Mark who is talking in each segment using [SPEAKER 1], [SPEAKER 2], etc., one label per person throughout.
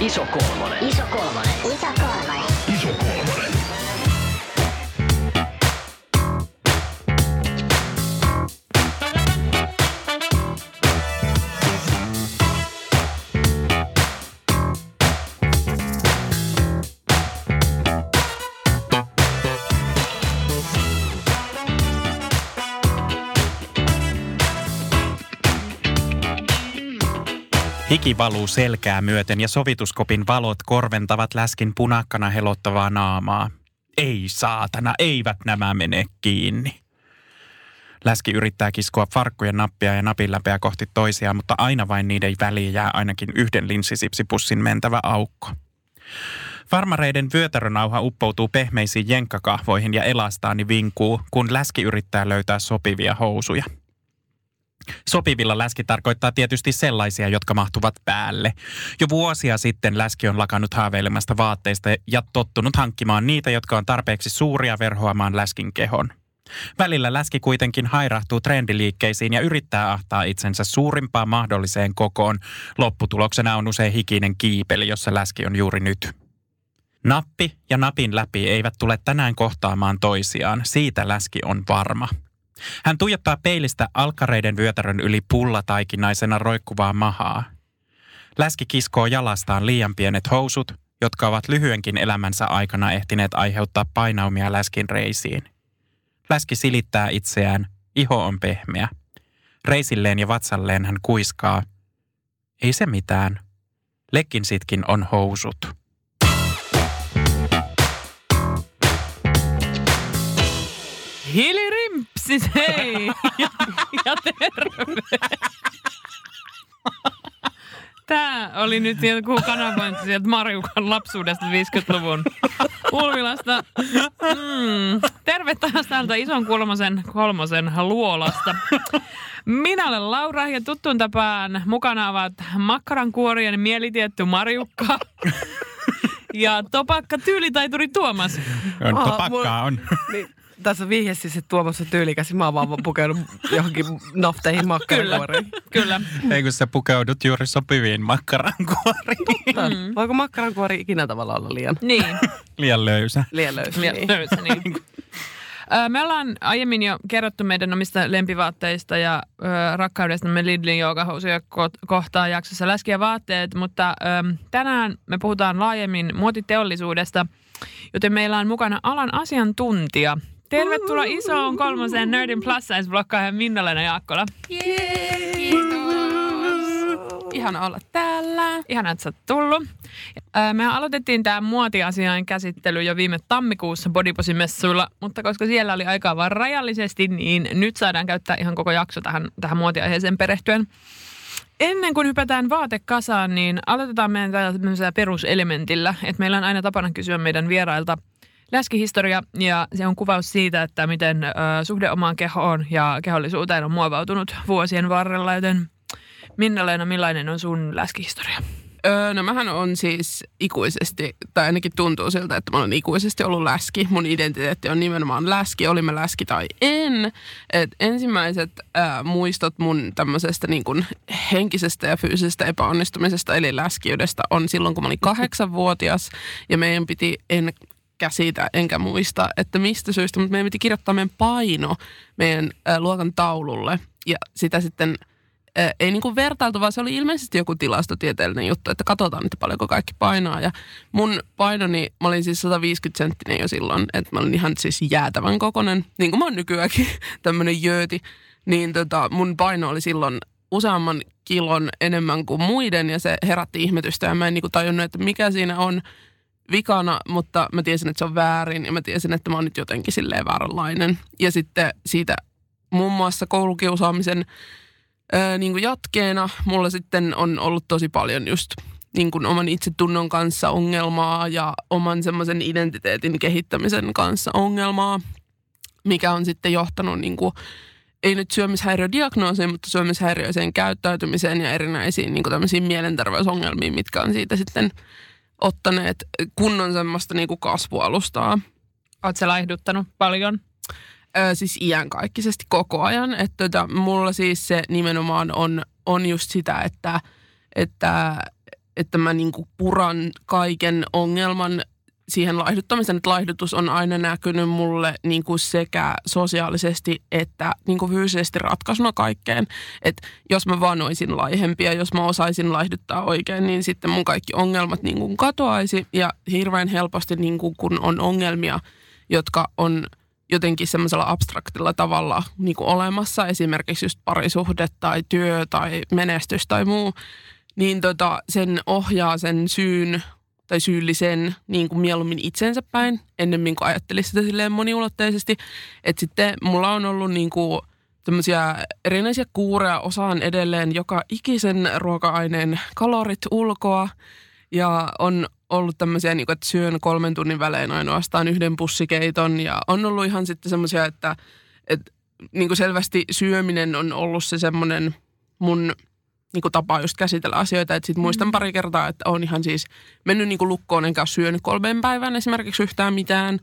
[SPEAKER 1] Iso kolmonen.
[SPEAKER 2] Iso kolmonen. Iso kolmonen.
[SPEAKER 1] Iso
[SPEAKER 3] Hiki valuu selkää myöten ja sovituskopin valot korventavat läskin punakkana helottavaa naamaa. Ei saatana, eivät nämä mene kiinni. Läski yrittää kiskoa farkkujen nappia ja napin läpeä kohti toisiaan, mutta aina vain niiden väliin jää ainakin yhden linssisipsipussin mentävä aukko. Farmareiden vyötärönauha uppoutuu pehmeisiin jenkkakahvoihin ja elastaani vinkuu, kun läski yrittää löytää sopivia housuja. Sopivilla läski tarkoittaa tietysti sellaisia, jotka mahtuvat päälle. Jo vuosia sitten läski on lakannut haaveilemasta vaatteista ja tottunut hankkimaan niitä, jotka on tarpeeksi suuria verhoamaan läskin kehon. Välillä läski kuitenkin hairahtuu trendiliikkeisiin ja yrittää ahtaa itsensä suurimpaan mahdolliseen kokoon. Lopputuloksena on usein hikinen kiipeli, jossa läski on juuri nyt. Nappi ja napin läpi eivät tule tänään kohtaamaan toisiaan, siitä läski on varma. Hän tuijottaa peilistä alkareiden vyötärön yli pullataikinaisena roikkuvaa mahaa. Läski kiskoo jalastaan liian pienet housut, jotka ovat lyhyenkin elämänsä aikana ehtineet aiheuttaa painaumia läskin reisiin. Läski silittää itseään, iho on pehmeä. Reisilleen ja vatsalleen hän kuiskaa. Ei se mitään. Lekkinsitkin on housut.
[SPEAKER 4] Hiilirimpsis, hei! Ja, ja terve! Tää oli nyt joku kanavointi sieltä Marjukan lapsuudesta 50-luvun Ulvilasta. Mm. Terve taas täältä ison kolmosen, kolmosen luolasta. Minä olen Laura ja tuttuun tapaan mukana ovat makkarankuorien mielitietty Marjukka ja topakka tyylitaituri Tuomas.
[SPEAKER 3] On, topakkaa on.
[SPEAKER 5] Niin, tässä vihjesi siis, että Tuomas on tyylikäs. Mä oon vaan pukenut johonkin nafteihin makkarakuoriin.
[SPEAKER 4] Kyllä.
[SPEAKER 3] Ei kun sä pukeudut juuri sopiviin makkarankuoriin.
[SPEAKER 5] Mm. Voiko makkarankuori ikinä tavallaan olla liian,
[SPEAKER 4] Niin.
[SPEAKER 3] Liian löysä.
[SPEAKER 5] liian löysä?
[SPEAKER 4] Liian
[SPEAKER 5] Niin.
[SPEAKER 4] löysä, niin. Me ollaan aiemmin jo kerrottu meidän omista lempivaatteista ja ö, rakkaudestamme Lidlin joogahousuja ko- kohtaan jaksossa läskiä vaatteet, mutta ö, tänään me puhutaan laajemmin muotiteollisuudesta, joten meillä on mukana alan asiantuntija. Tervetuloa isoon kolmoseen Nerdin Plus Size-blokkaajan Minna-Leena Jaakkola.
[SPEAKER 6] Ihana olla täällä.
[SPEAKER 4] Ihana, että sä oot tullut. Me aloitettiin tämä muotiasiain käsittely jo viime tammikuussa Bodyposi-messuilla, mutta koska siellä oli aikaa vain rajallisesti, niin nyt saadaan käyttää ihan koko jakso tähän, tähän muotiaiheeseen perehtyen. Ennen kuin hypätään vaatekasaan, niin aloitetaan meidän tällaisella peruselementillä, että meillä on aina tapana kysyä meidän vierailta läskihistoria ja se on kuvaus siitä, että miten ö, suhde omaan kehoon ja kehollisuuteen on muovautunut vuosien varrella, joten Minna-Leena, millainen on sun läskihistoria?
[SPEAKER 6] Öö, no mähän on siis ikuisesti, tai ainakin tuntuu siltä, että mä olen ikuisesti ollut läski. Mun identiteetti on nimenomaan läski, oli mä läski tai en. Et ensimmäiset ää, muistot mun tämmöisestä niin kuin henkisestä ja fyysisestä epäonnistumisesta eli läskiydestä on silloin, kun mä olin kahdeksanvuotias ja meidän piti, en käsitä enkä muista, että mistä syystä, mutta meidän piti kirjoittaa meidän paino meidän ää, luokan taululle ja sitä sitten Ö, ei niin kuin vertailtu, vaan se oli ilmeisesti joku tilastotieteellinen juttu, että katsotaan, että paljonko kaikki painaa. Ja mun painoni, mä olin siis 150 senttinen jo silloin, että mä olin ihan siis jäätävän kokonen, niin kuin mä oon nykyäänkin, tämmöinen jööti. Niin tota, mun paino oli silloin useamman kilon enemmän kuin muiden ja se herätti ihmetystä ja mä en niin kuin tajunnut, että mikä siinä on vikana, mutta mä tiesin, että se on väärin ja mä tiesin, että mä oon nyt jotenkin silleen vääränlainen. Ja sitten siitä muun muassa koulukiusaamisen ää, niin kuin jatkeena mulla sitten on ollut tosi paljon just niin kuin oman itsetunnon kanssa ongelmaa ja oman semmoisen identiteetin kehittämisen kanssa ongelmaa, mikä on sitten johtanut niin kuin, ei nyt syömishäiriödiagnoosiin, mutta syömishäiriöiseen käyttäytymiseen ja erinäisiin niin kuin tämmöisiin mielenterveysongelmiin, mitkä on siitä sitten ottaneet kunnon semmoista niin kuin kasvualustaa.
[SPEAKER 4] Oletko se laihduttanut paljon?
[SPEAKER 6] Ö, siis iänkaikkisesti koko ajan. Että tota, mulla siis se nimenomaan on, on just sitä, että, että, että mä niinku puran kaiken ongelman siihen laihduttamiseen, että laihdutus on aina näkynyt mulle niin kuin sekä sosiaalisesti että niin kuin fyysisesti ratkaisuna kaikkeen. Että jos mä vaan olisin laihempi ja jos mä osaisin laihduttaa oikein, niin sitten mun kaikki ongelmat niin kuin katoaisi. Ja hirveän helposti, niin kuin, kun on ongelmia, jotka on jotenkin semmoisella abstraktilla tavalla niin kuin olemassa, esimerkiksi just parisuhde tai työ tai menestys tai muu, niin tota, sen ohjaa sen syyn tai syyllisen niin kuin mieluummin itsensä päin, ennemmin kuin ajattelisi sitä silleen moniulotteisesti. Että sitten mulla on ollut niin kuin tämmöisiä erinäisiä kuureja, osaan edelleen joka ikisen ruoka-aineen kalorit ulkoa. Ja on ollut tämmöisiä, niin kuin, että syön kolmen tunnin välein ainoastaan yhden pussikeiton. Ja on ollut ihan sitten semmoisia, että, että niin kuin selvästi syöminen on ollut se semmoinen mun niin kuin tapa just käsitellä asioita. Että sit muistan pari kertaa, että on ihan siis mennyt niin kuin lukkoon enkä ole syönyt kolmeen päivään esimerkiksi yhtään mitään.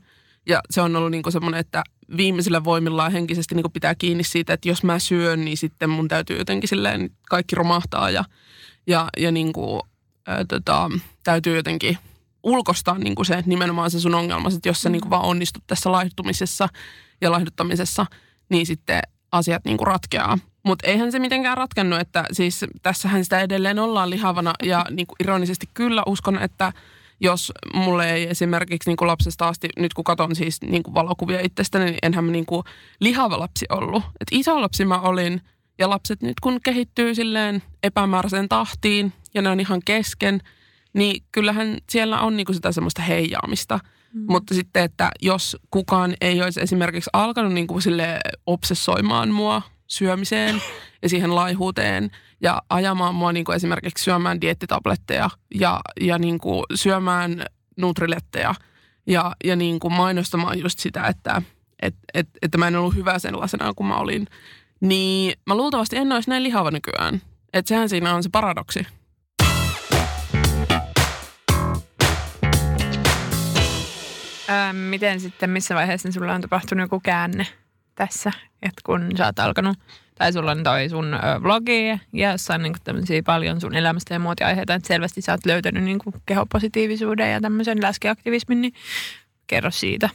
[SPEAKER 6] Ja se on ollut niin kuin semmoinen, että viimeisillä voimillaan henkisesti niin kuin pitää kiinni siitä, että jos mä syön, niin sitten mun täytyy jotenkin silleen kaikki romahtaa ja, ja, ja niin kuin, ää, tota, täytyy jotenkin ulkostaa niin kuin se nimenomaan se sun ongelma, että jos sä niin kuin vaan onnistut tässä laihduttamisessa ja laihduttamisessa, niin sitten asiat niin kuin ratkeaa. Mutta eihän se mitenkään ratkennut, että siis tässähän sitä edelleen ollaan lihavana ja niin kuin ironisesti kyllä uskon, että jos mulle ei esimerkiksi niin kuin lapsesta asti, nyt kun katson siis niin kuin valokuvia itsestäni, niin enhän mä niin kuin lihava lapsi ollut. Et iso lapsi mä olin ja lapset nyt kun kehittyy silleen epämääräiseen tahtiin ja ne on ihan kesken, niin kyllähän siellä on niin kuin sitä semmoista heijaamista. Mm. Mutta sitten, että jos kukaan ei olisi esimerkiksi alkanut niin kuin sille obsessoimaan mua syömiseen ja siihen laihuuteen ja ajamaan mua niin kuin esimerkiksi syömään diettitabletteja ja, ja niin kuin syömään nutriletteja ja, ja niin kuin mainostamaan just sitä, että et, et, että mä en ollut hyvä sellaisena kuin mä olin, niin mä luultavasti en olisi näin lihava nykyään. Että sehän siinä on se paradoksi.
[SPEAKER 4] Öö, miten sitten, missä vaiheessa sulla on tapahtunut joku käänne tässä? Että kun sä oot alkanut, tai sulla on toi sun vlogi ja jossain niin tämmöisiä paljon sun elämästä ja muotiaiheita, että selvästi sä oot löytänyt niin kehopositiivisuuden ja tämmöisen läskiaktivismin, niin kerro siitä.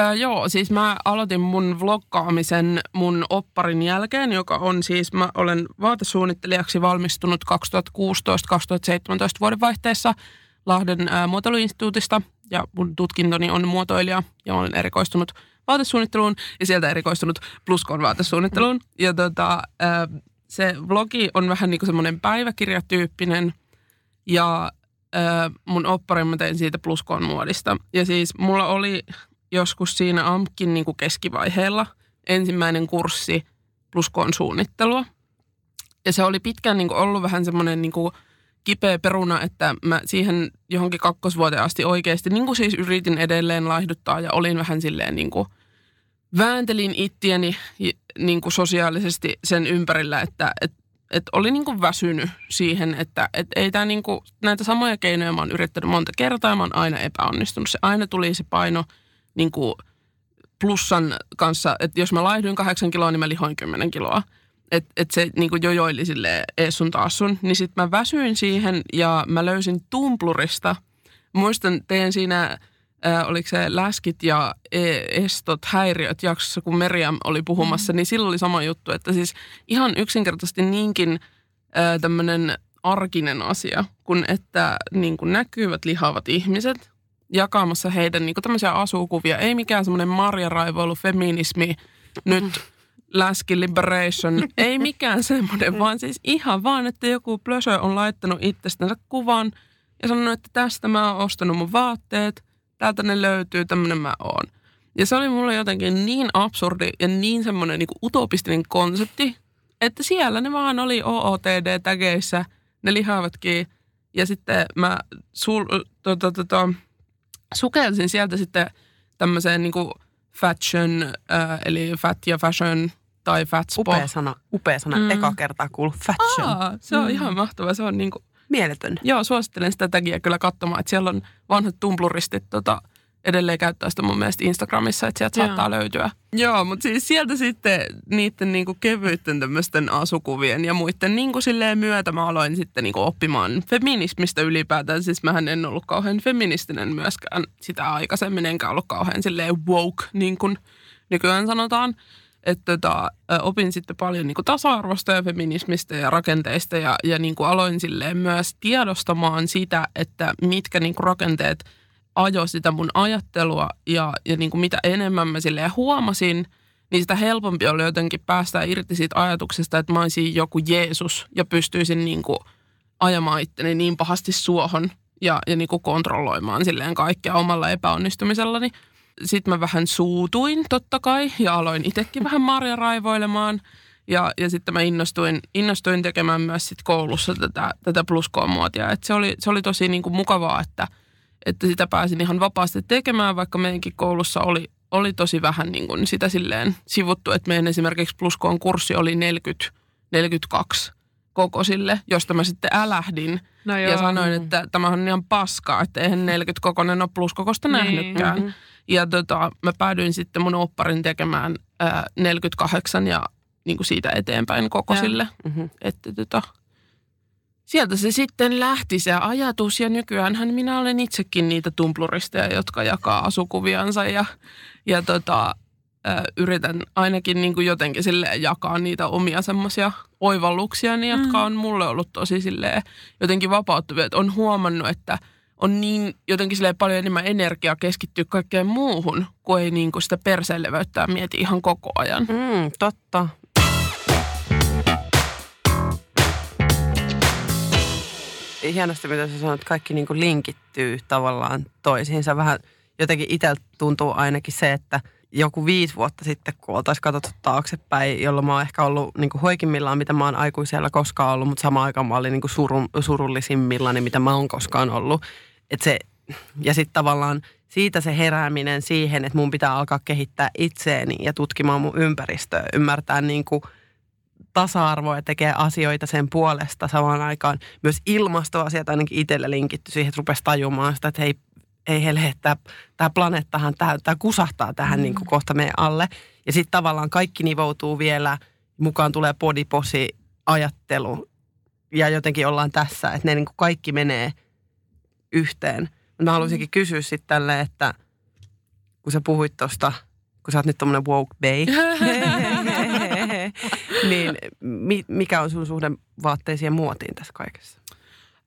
[SPEAKER 6] Öö, joo, siis mä aloitin mun vloggaamisen mun opparin jälkeen, joka on siis, mä olen vaatesuunnittelijaksi valmistunut 2016-2017 vuoden vaihteessa Lahden ää, muotoiluinstituutista ja mun tutkintoni on muotoilija ja olen erikoistunut vaatesuunnitteluun ja sieltä erikoistunut pluskon vaatesuunnitteluun. Ja tota, ää, se vlogi on vähän niin kuin semmoinen päiväkirjatyyppinen ja ää, mun opparin mä tein siitä pluskon muodista. Ja siis mulla oli joskus siinä AMKin niin kuin keskivaiheella ensimmäinen kurssi pluskon suunnittelua. Ja se oli pitkään niin kuin ollut vähän semmoinen niin kuin kipeä peruna, että mä siihen johonkin kakkosvuoteen asti oikeasti niin kuin siis yritin edelleen laihduttaa ja olin vähän silleen niin kuin vääntelin ittiäni niin kuin sosiaalisesti sen ympärillä, että et, et oli niin kuin väsynyt siihen, että et ei tää niin kuin, näitä samoja keinoja mä oon yrittänyt monta kertaa ja mä oon aina epäonnistunut. Se aina tuli se paino niin kuin plussan kanssa, että jos mä laihduin kahdeksan kiloa, niin mä lihoin kymmenen kiloa. Että et se niin kuin jojoili silleen ees sun taas sun. Niin sitten mä väsyin siihen ja mä löysin Tumblurista. Muistan, tein siinä, äh, oliko se läskit ja e- estot, häiriöt jaksossa, kun Meriam oli puhumassa, mm. niin silloin oli sama juttu. Että siis ihan yksinkertaisesti niinkin äh, tämmöinen arkinen asia, kun että niin kuin näkyvät lihavat ihmiset jakamassa heidän niin kuin tämmöisiä asukuvia. Ei mikään semmoinen marjaraivoilu, feminismi, nyt läski liberation. Ei mikään semmoinen, vaan siis ihan vaan, että joku plösö on laittanut itsestänsä kuvan ja sanonut, että tästä mä oon ostanut mun vaatteet, täältä ne löytyy, tämmöinen mä oon. Ja se oli mulle jotenkin niin absurdi ja niin semmoinen niin utopistinen konsepti, että siellä ne vaan oli OOTD-tägeissä, ne lihavatkin Ja sitten mä sul, to, to, to, to, sukelsin sieltä sitten tämmöiseen niin kuin fashion, äh, eli fat ja fashion tai fat spa.
[SPEAKER 5] Upea sana, upea sana.
[SPEAKER 4] Mm.
[SPEAKER 5] Eka kertaa kuullut fashion. Aa.
[SPEAKER 6] Se on mm. ihan mahtavaa. Se on niin kuin,
[SPEAKER 5] Mieletön.
[SPEAKER 6] joo, suosittelen sitä tagia kyllä katsomaan, että siellä on vanhat tumpluristit tota, edelleen käyttää sitä mun mielestä Instagramissa, että sieltä
[SPEAKER 4] Joo.
[SPEAKER 6] saattaa löytyä. Joo, mutta siis sieltä sitten niiden niinku kevyitten tämmöisten asukuvien ja muiden niinku silleen myötä mä aloin sitten niinku oppimaan feminismistä ylipäätään. Siis mähän en ollut kauhean feministinen myöskään sitä aikaisemmin, enkä ollut kauhean silleen woke, niin kuin nykyään sanotaan. Että tota, opin sitten paljon niin kuin tasa-arvosta ja feminismistä ja rakenteista ja, ja niin kuin aloin silleen myös tiedostamaan sitä, että mitkä niin kuin rakenteet ajo sitä mun ajattelua ja, ja niin kuin mitä enemmän mä silleen huomasin, niin sitä helpompi oli jotenkin päästä irti siitä ajatuksesta, että mä olisin joku Jeesus ja pystyisin niin kuin ajamaan itteni niin pahasti suohon ja, ja niin kuin kontrolloimaan silleen kaikkea omalla epäonnistumisellani. Sitten mä vähän suutuin totta kai ja aloin itsekin vähän Marja raivoilemaan. Ja, ja sitten mä innostuin, innostuin tekemään myös sit koulussa tätä, tätä pluskoon-muotia. Et se, oli, se oli tosi niin kuin mukavaa, että, että sitä pääsin ihan vapaasti tekemään, vaikka meidänkin koulussa oli, oli tosi vähän niin kuin sitä silleen sivuttu, että meidän esimerkiksi pluskoon kurssi oli 40, 42 kokoisille, josta mä sitten älähdin
[SPEAKER 4] No
[SPEAKER 6] ja sanoin, että tämähän on ihan paskaa, että eihän 40 kokonen ole pluskokosta
[SPEAKER 4] Niin.
[SPEAKER 6] nähnytkään.
[SPEAKER 5] Mhm.
[SPEAKER 6] Ja tota, mä päädyin sitten mun opparin tekemään ää, 48 ja niin kuin siitä eteenpäin kokoisille.
[SPEAKER 5] Mhm.
[SPEAKER 6] Että tota, sieltä se sitten lähti se ajatus ja nykyäänhän minä olen itsekin niitä tumpluristeja, jotka jakaa asukuviansa ja, ja tota, ää, yritän ainakin niin kuin jotenkin silleen jakaa niitä omia semmoisia oivalluksia, jotka on mulle ollut tosi silleen jotenkin vapauttavia. Että on huomannut, että on niin jotenkin silleen paljon enemmän energiaa keskittyä kaikkeen muuhun, kuin ei niin kuin sitä perseen leveyttää mieti ihan koko ajan.
[SPEAKER 5] Mm, totta. Hienosti, mitä sä sanoit, kaikki niin kuin linkittyy tavallaan toisiinsa. Vähän jotenkin itseltä tuntuu ainakin se, että joku viisi vuotta sitten, kun oltaisiin katsottu taaksepäin, jolloin mä oon ehkä ollut niin kuin hoikimmillaan, mitä mä oon aikuisella koskaan ollut, mutta samaan aikaan mä olin niin kuin surun, surullisimmillani, mitä mä oon koskaan ollut. Et se, ja sitten tavallaan siitä se herääminen siihen, että mun pitää alkaa kehittää itseäni ja tutkimaan mun ympäristöä, ymmärtää niin kuin tasa-arvoa ja tekee asioita sen puolesta samaan aikaan. Myös ilmastoasiat ainakin itselle linkitty siihen, että rupesi tajumaan sitä, että hei, ei hele, tämä, tämä planeettahan, tämä, tämä kusahtaa tähän mm. niin kuin kohta meidän alle. Ja sitten tavallaan kaikki nivoutuu vielä, mukaan tulee podiposi ajattelu ja jotenkin ollaan tässä, että ne niin kuin kaikki menee yhteen. Mutta mä haluaisinkin kysyä sitten tälle, että kun sä puhuit tuosta, kun sä oot nyt tommonen woke bay, niin mi, mikä on sun suhde vaatteisiin ja muotiin tässä kaikessa?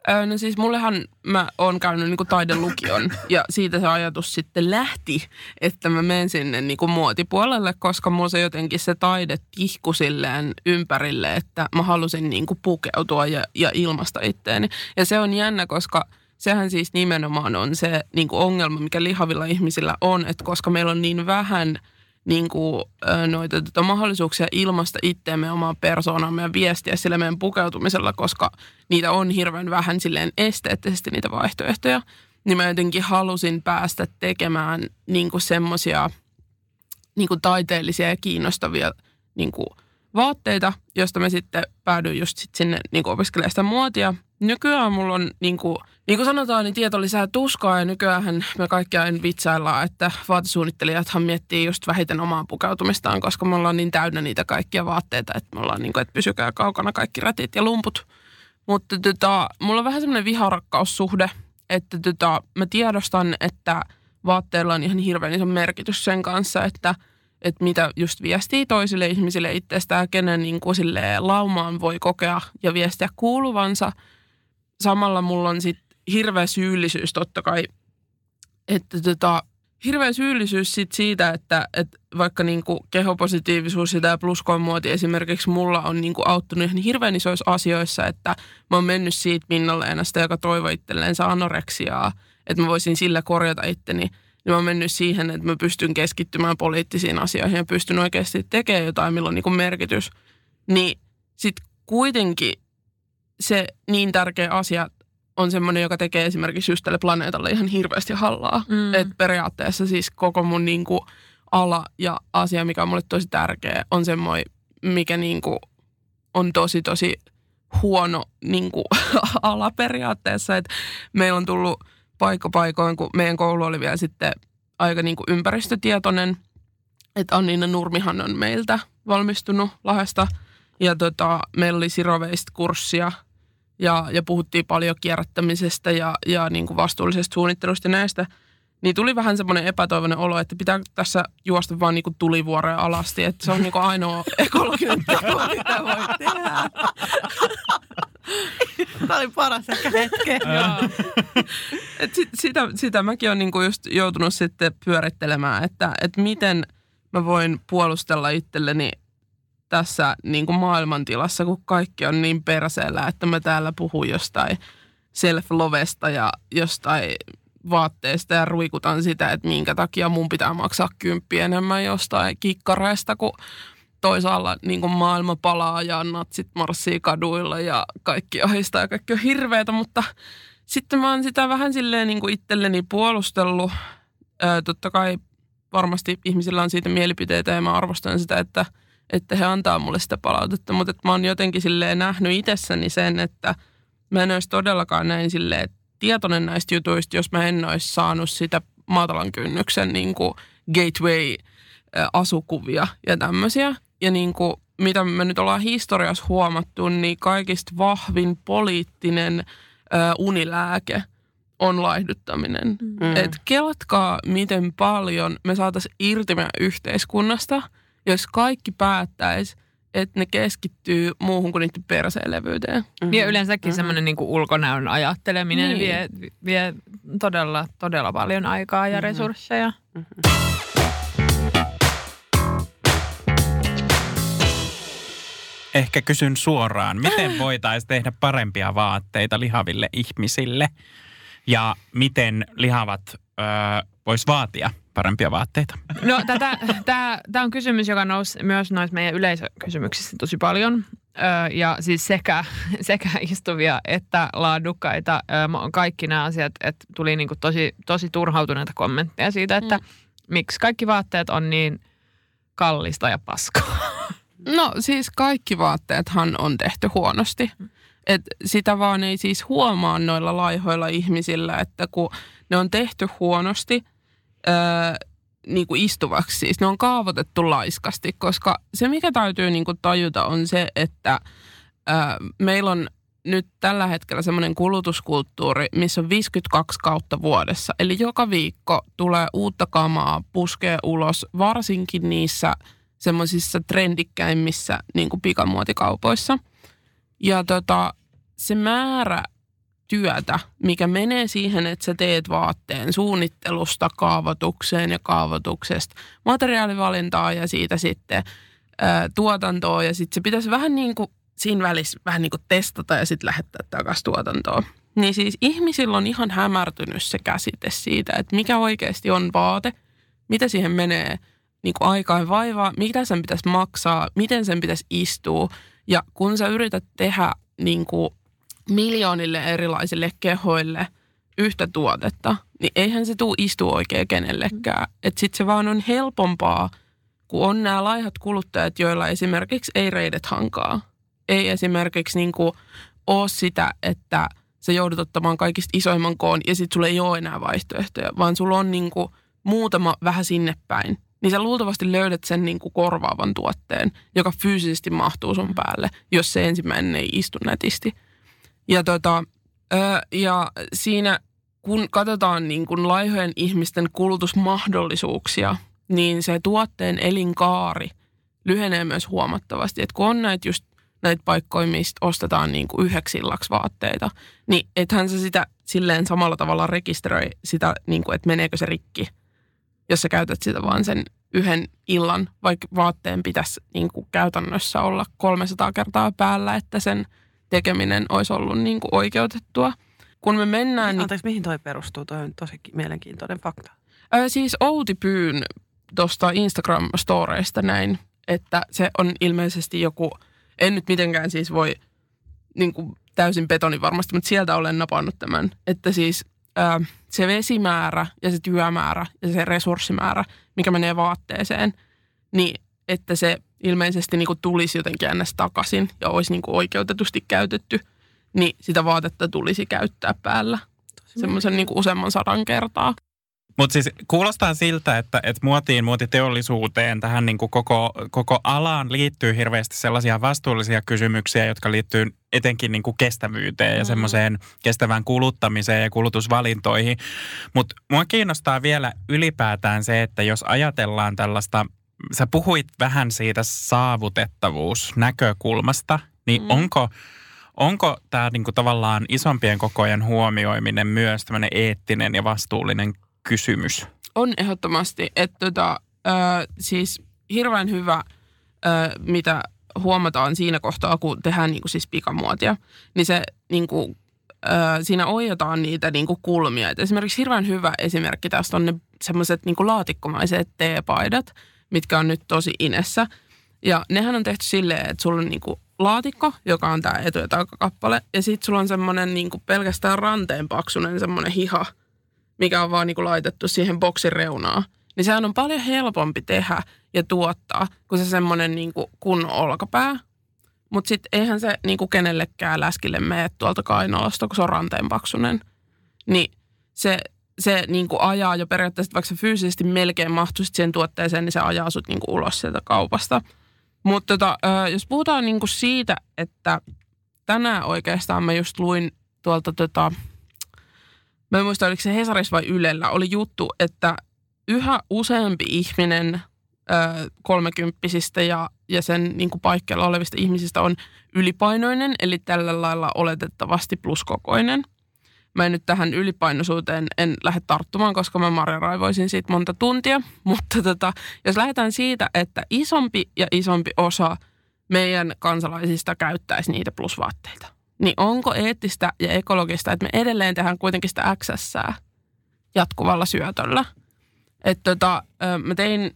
[SPEAKER 6] Öö, no siis mullehan mä oon käynyt niinku taidelukion ja siitä se ajatus sitten lähti, että mä menen sinne niinku muotipuolelle, koska mulla se jotenkin se taide tihku silleen ympärille, että mä halusin niinku pukeutua ja, ja ilmasta itteeni. Ja se on jännä, koska sehän siis nimenomaan on se niinku ongelma, mikä lihavilla ihmisillä on, että koska meillä on niin vähän niin kuin, noita tota, mahdollisuuksia ilmasta itseämme, omaa persoonamme ja viestiä sillä meidän pukeutumisella, koska niitä on hirveän vähän silleen esteettisesti niitä vaihtoehtoja. Niin mä jotenkin halusin päästä tekemään niin kuin semmoisia niin kuin taiteellisia ja kiinnostavia niin kuin vaatteita, josta mä sitten päädyin just sit sinne niin kuin opiskelemaan sitä muotia. Nykyään mulla on, niin kuin, niin kuin sanotaan, niin tieto lisää tuskaa ja nykyään me kaikki aina vitsaillaan, että vaatesuunnittelijathan miettii just vähiten omaa pukeutumistaan, koska me ollaan niin täynnä niitä kaikkia vaatteita, että me ollaan niin kuin, että pysykää kaukana kaikki rätit ja lumput. Mutta tota, mulla on vähän semmoinen viharakkaussuhde, että tota, mä tiedostan, että vaatteilla on ihan hirveän iso merkitys sen kanssa, että, että mitä just viestii toisille ihmisille itsestään, kenen niin kuin laumaan voi kokea ja viestiä kuuluvansa. Samalla mulla on sitten hirveä syyllisyys totta kai, että tota, hirveä syyllisyys sit siitä, että, että vaikka niinku kehopositiivisuus ja tämä pluskoon-muoti esimerkiksi mulla on niinku auttanut ihan hirveän isoissa asioissa, että mä oon mennyt siitä Minna-Leenasta, joka toivoi itselleensä anoreksiaa, että mä voisin sillä korjata itteni. Niin mä oon mennyt siihen, että mä pystyn keskittymään poliittisiin asioihin ja pystyn oikeasti tekemään jotain, millä on niinku merkitys. Niin sit kuitenkin se niin tärkeä asia on semmoinen, joka tekee esimerkiksi just tälle planeetalle ihan hirveästi hallaa. Mm. Et periaatteessa siis koko mun niinku ala ja asia, mikä on mulle tosi tärkeä, on semmoinen, mikä niinku on tosi tosi huono niinku, ala periaatteessa. Et meillä on tullut paikka paikoin, kun meidän koulu oli vielä sitten aika niinku ympäristötietoinen. Että Anniina Nurmihan on meiltä valmistunut Lahdesta. Ja tota, meillä oli siroveista kurssia ja, ja puhuttiin paljon kierrättämisestä ja, ja niin kuin vastuullisesta suunnittelusta ja näistä, niin tuli vähän semmoinen epätoivoinen olo, että pitää tässä juosta vaan niin kuin tulivuoreen alasti, että se on niin kuin ainoa ekologinen teko, mitä voi tehdä.
[SPEAKER 5] Tämä oli paras ehkä hetke.
[SPEAKER 6] Et sit, sitä, sitä mäkin olen niinku just joutunut sitten pyörittelemään, että, että miten mä voin puolustella itselleni tässä niin kuin maailmantilassa, kun kaikki on niin perseellä, että mä täällä puhun jostain self-lovesta ja jostain vaatteesta ja ruikutan sitä, että minkä takia mun pitää maksaa kymppi enemmän jostain kikkareista, kun toisaalla niin kuin maailma palaa ja natsit marssii kaduilla ja kaikki ahistaa ja kaikki on hirveätä, mutta sitten mä oon sitä vähän silleen niin kuin itselleni puolustellut. Totta kai varmasti ihmisillä on siitä mielipiteitä ja mä arvostan sitä, että – että he antaa mulle sitä palautetta, mutta että mä oon jotenkin silleen nähnyt itsessäni sen, että mä en olisi todellakaan näin silleen tietoinen näistä jutuista, jos mä en olisi saanut sitä matalan kynnyksen niin kuin gateway-asukuvia ja tämmöisiä. Ja niin kuin, mitä me nyt ollaan historiassa huomattu, niin kaikista vahvin poliittinen ö, unilääke on laihduttaminen. Mm. Et kelatkaa, miten paljon me saataisiin irti meidän yhteiskunnasta – jos kaikki päättäisi, että ne keskittyy muuhun kuin niiden perseelevyyteen.
[SPEAKER 4] Mm-hmm. Ja yleensäkin mm-hmm. semmoinen niin ulkonäön ajatteleminen niin. vie, vie todella, todella paljon aikaa ja mm-hmm. resursseja. Mm-hmm.
[SPEAKER 3] Ehkä kysyn suoraan, miten voitaisiin tehdä parempia vaatteita lihaville ihmisille ja miten lihavat öö, vois vaatia parempia vaatteita?
[SPEAKER 4] No tämä on kysymys, joka nousi myös noissa meidän yleisökysymyksissä tosi paljon. Ö, ja siis sekä, sekä istuvia että laadukkaita. Ö, kaikki nämä asiat, että tuli niinku tosi, tosi turhautuneita kommentteja siitä, että mm. miksi kaikki vaatteet on niin kallista ja paskaa.
[SPEAKER 6] No siis kaikki vaatteethan on tehty huonosti. Et sitä vaan ei siis huomaa noilla laihoilla ihmisillä, että kun ne on tehty huonosti – öö, niin kuin istuvaksi. Siis ne on kaavoitettu laiskasti, koska se mikä täytyy niin kuin tajuta on se, että öö, meillä on nyt tällä hetkellä semmoinen kulutuskulttuuri, missä on 52 kautta vuodessa. Eli joka viikko tulee uutta kamaa, puskee ulos, varsinkin niissä semmoisissa trendikkäimmissä niin kuin pikamuotikaupoissa. Ja tota, se määrä työtä, mikä menee siihen, että sä teet vaatteen suunnittelusta kaavoitukseen ja kaavoituksesta materiaalivalintaa ja siitä sitten ää, tuotantoa ja sitten se pitäisi vähän niin kuin siinä välissä vähän niin kuin testata ja sitten lähettää takaisin tuotantoon. Niin siis ihmisillä on ihan hämärtynyt se käsite siitä, että mikä oikeasti on vaate, mitä siihen menee niin kuin aikaa ja vaivaa, mitä sen pitäisi maksaa, miten sen pitäisi istua. Ja kun sä yrität tehdä niin kuin miljoonille erilaisille kehoille yhtä tuotetta, niin eihän se tule istu oikein kenellekään. Että sitten se vaan on helpompaa, kun on nämä laihat kuluttajat, joilla esimerkiksi ei reidet hankaa. Ei esimerkiksi niin kuin ole sitä, että sä joudut ottamaan kaikista isoimman koon ja sitten sulla ei ole enää vaihtoehtoja, vaan sulla on niin kuin muutama vähän sinne päin. Niin sä luultavasti löydät sen niin kuin korvaavan tuotteen, joka fyysisesti mahtuu sun päälle, jos se ensimmäinen ei istu nätisti. Ja, tota, ja siinä kun katsotaan niin kuin laihojen ihmisten kulutusmahdollisuuksia, niin se tuotteen elinkaari lyhenee myös huomattavasti. Et kun on näitä just näitä paikkoja, mistä ostetaan niin kuin yhdeksi illaksi vaatteita, niin ethän se sitä silleen samalla tavalla rekisteröi sitä, niin kuin, että meneekö se rikki, jos sä käytät sitä vaan sen yhden illan, vaikka vaatteen pitäisi niin kuin käytännössä olla 300 kertaa päällä, että sen – tekeminen olisi ollut niin kuin oikeutettua. Kun me mennään...
[SPEAKER 5] Niin... Anteeksi, mihin toi perustuu? Toi on tosi mielenkiintoinen fakta.
[SPEAKER 6] Ö, siis Outi Pyyn tuosta Instagram-storeista näin, että se on ilmeisesti joku, en nyt mitenkään siis voi niin kuin täysin betoni varmasti, mutta sieltä olen napannut tämän, että siis ää, se vesimäärä ja se työmäärä ja se resurssimäärä, mikä menee vaatteeseen, niin että se ilmeisesti niin kuin tulisi jotenkin ennäs takaisin ja olisi niin kuin oikeutetusti käytetty, niin sitä vaatetta tulisi käyttää päällä semmoisen niin kuin useamman sadan kertaa.
[SPEAKER 3] Mutta siis kuulostaa siltä, että, että muotiin, muotiteollisuuteen, tähän niin kuin koko, koko alaan liittyy hirveästi sellaisia vastuullisia kysymyksiä, jotka liittyy etenkin niin kuin kestävyyteen ja mm. semmoiseen kestävään kuluttamiseen ja kulutusvalintoihin. Mutta mua kiinnostaa vielä ylipäätään se, että jos ajatellaan tällaista, sä puhuit vähän siitä saavutettavuusnäkökulmasta, niin mm. onko Onko tämä niinku tavallaan isompien kokojen huomioiminen myös tämmöinen eettinen ja vastuullinen kysymys?
[SPEAKER 6] On ehdottomasti, että tota, ö, siis hirveän hyvä, ö, mitä huomataan siinä kohtaa, kun tehdään niinku siis pikamuotia, niin se niinku, ö, siinä oijataan niitä niinku kulmia. Et esimerkiksi hirveän hyvä esimerkki tästä on ne semmoiset niinku laatikkomaiset teepaidat, mitkä on nyt tosi inessä. Ja nehän on tehty silleen, että sulla on niinku laatikko, joka on tämä etu- ja takakappale, ja sitten sulla on semmoinen niinku pelkästään ranteen paksunen semmoinen hiha – mikä on vaan niin kuin laitettu siihen boksin reunaan, niin sehän on paljon helpompi tehdä ja tuottaa kuin se semmoinen niin kuin kunnon olkapää. Mutta sitten eihän se niin kuin kenellekään läskille mene tuolta kainalosta, kun se on ranteen paksunen. Niin se, se niin kuin ajaa jo periaatteessa, vaikka se fyysisesti melkein mahtuisi siihen tuotteeseen, niin se ajaa sut niin kuin ulos sieltä kaupasta. Mutta tota, jos puhutaan niin kuin siitä, että tänään oikeastaan mä just luin tuolta tota, mä en muista oliko se Hesaris vai Ylellä, oli juttu, että yhä useampi ihminen kolmekymppisistä ja, ja sen niin kuin paikkeilla olevista ihmisistä on ylipainoinen, eli tällä lailla oletettavasti pluskokoinen. Mä en nyt tähän ylipainoisuuteen en lähde tarttumaan, koska mä Marja raivoisin siitä monta tuntia. Mutta tota, jos lähdetään siitä, että isompi ja isompi osa meidän kansalaisista käyttäisi niitä plusvaatteita niin onko eettistä ja ekologista, että me edelleen tehdään kuitenkin sitä XS jatkuvalla syötöllä. Että tota, mä tein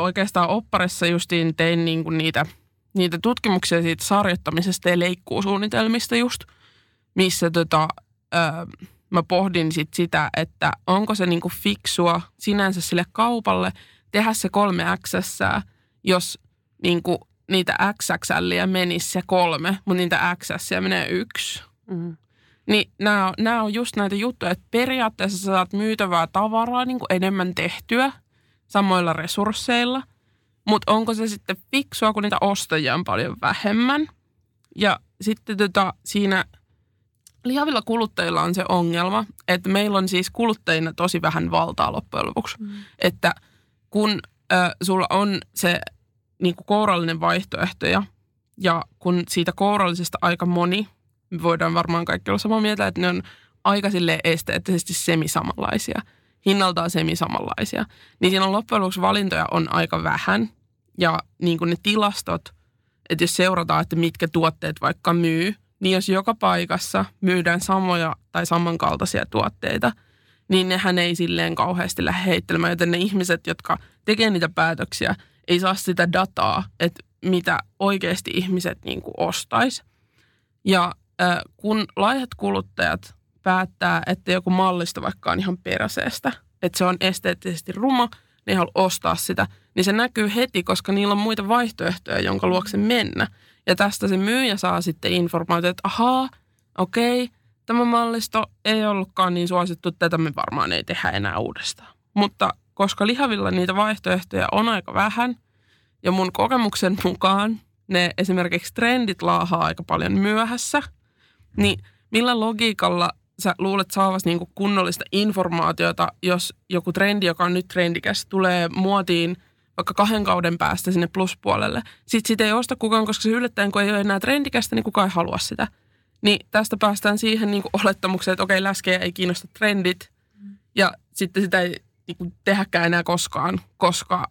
[SPEAKER 6] oikeastaan opparissa justiin tein niinku niitä, niitä tutkimuksia siitä sarjoittamisesta ja leikkuusuunnitelmista just, missä tota, mä pohdin sit sitä, että onko se niinku fiksua sinänsä sille kaupalle tehdä se kolme XS, jos niinku niitä XXL menisi se kolme, mutta niitä XS menee yksi. Mm. Niin nämä on, nämä on just näitä juttuja, että periaatteessa sä saat myytävää tavaraa niin kuin enemmän tehtyä samoilla resursseilla, mutta onko se sitten fiksua, kun niitä ostajia on paljon vähemmän. Ja sitten tota, siinä lihavilla kuluttajilla on se ongelma, että meillä on siis kuluttajina tosi vähän valtaa loppujen lopuksi. Mm. Että kun äh, sulla on se niin kuin kourallinen vaihtoehtoja. Ja kun siitä kourallisesta aika moni, me voidaan varmaan kaikki olla samaa mieltä, että ne on aika sille esteettisesti semisamanlaisia, hinnaltaan semisamanlaisia, niin siinä on loppujen lopuksi valintoja on aika vähän. Ja niin kuin ne tilastot, että jos seurataan, että mitkä tuotteet vaikka myy, niin jos joka paikassa myydään samoja tai samankaltaisia tuotteita, niin nehän ei silleen kauheasti lähde heittelemään, joten ne ihmiset, jotka tekee niitä päätöksiä, ei saa sitä dataa, että mitä oikeasti ihmiset niin kuin ostais. Ja äh, kun laihat kuluttajat päättää, että joku mallista vaikka on ihan peräseestä, että se on esteettisesti ruma, ne ei halua ostaa sitä, niin se näkyy heti, koska niillä on muita vaihtoehtoja, jonka luokse mennä. Ja tästä se myyjä saa sitten informaatiota, että ahaa, okei, tämä mallisto ei ollutkaan niin suosittu, tätä me varmaan ei tehdä enää uudestaan. Mutta koska lihavilla niitä vaihtoehtoja on aika vähän ja mun kokemuksen mukaan ne esimerkiksi trendit laahaa aika paljon myöhässä, niin millä logiikalla sä luulet saavasi niinku kunnollista informaatiota, jos joku trendi, joka on nyt trendikäs, tulee muotiin vaikka kahden kauden päästä sinne pluspuolelle. Sitten sitä ei osta kukaan, koska se yllättäen, kun ei ole enää trendikästä, niin kukaan ei halua sitä. Niin tästä päästään siihen niin olettamukseen, että okei, läskejä ei kiinnosta trendit. Ja sitten sitä ei niin kuin tehdäkään enää koskaan, koska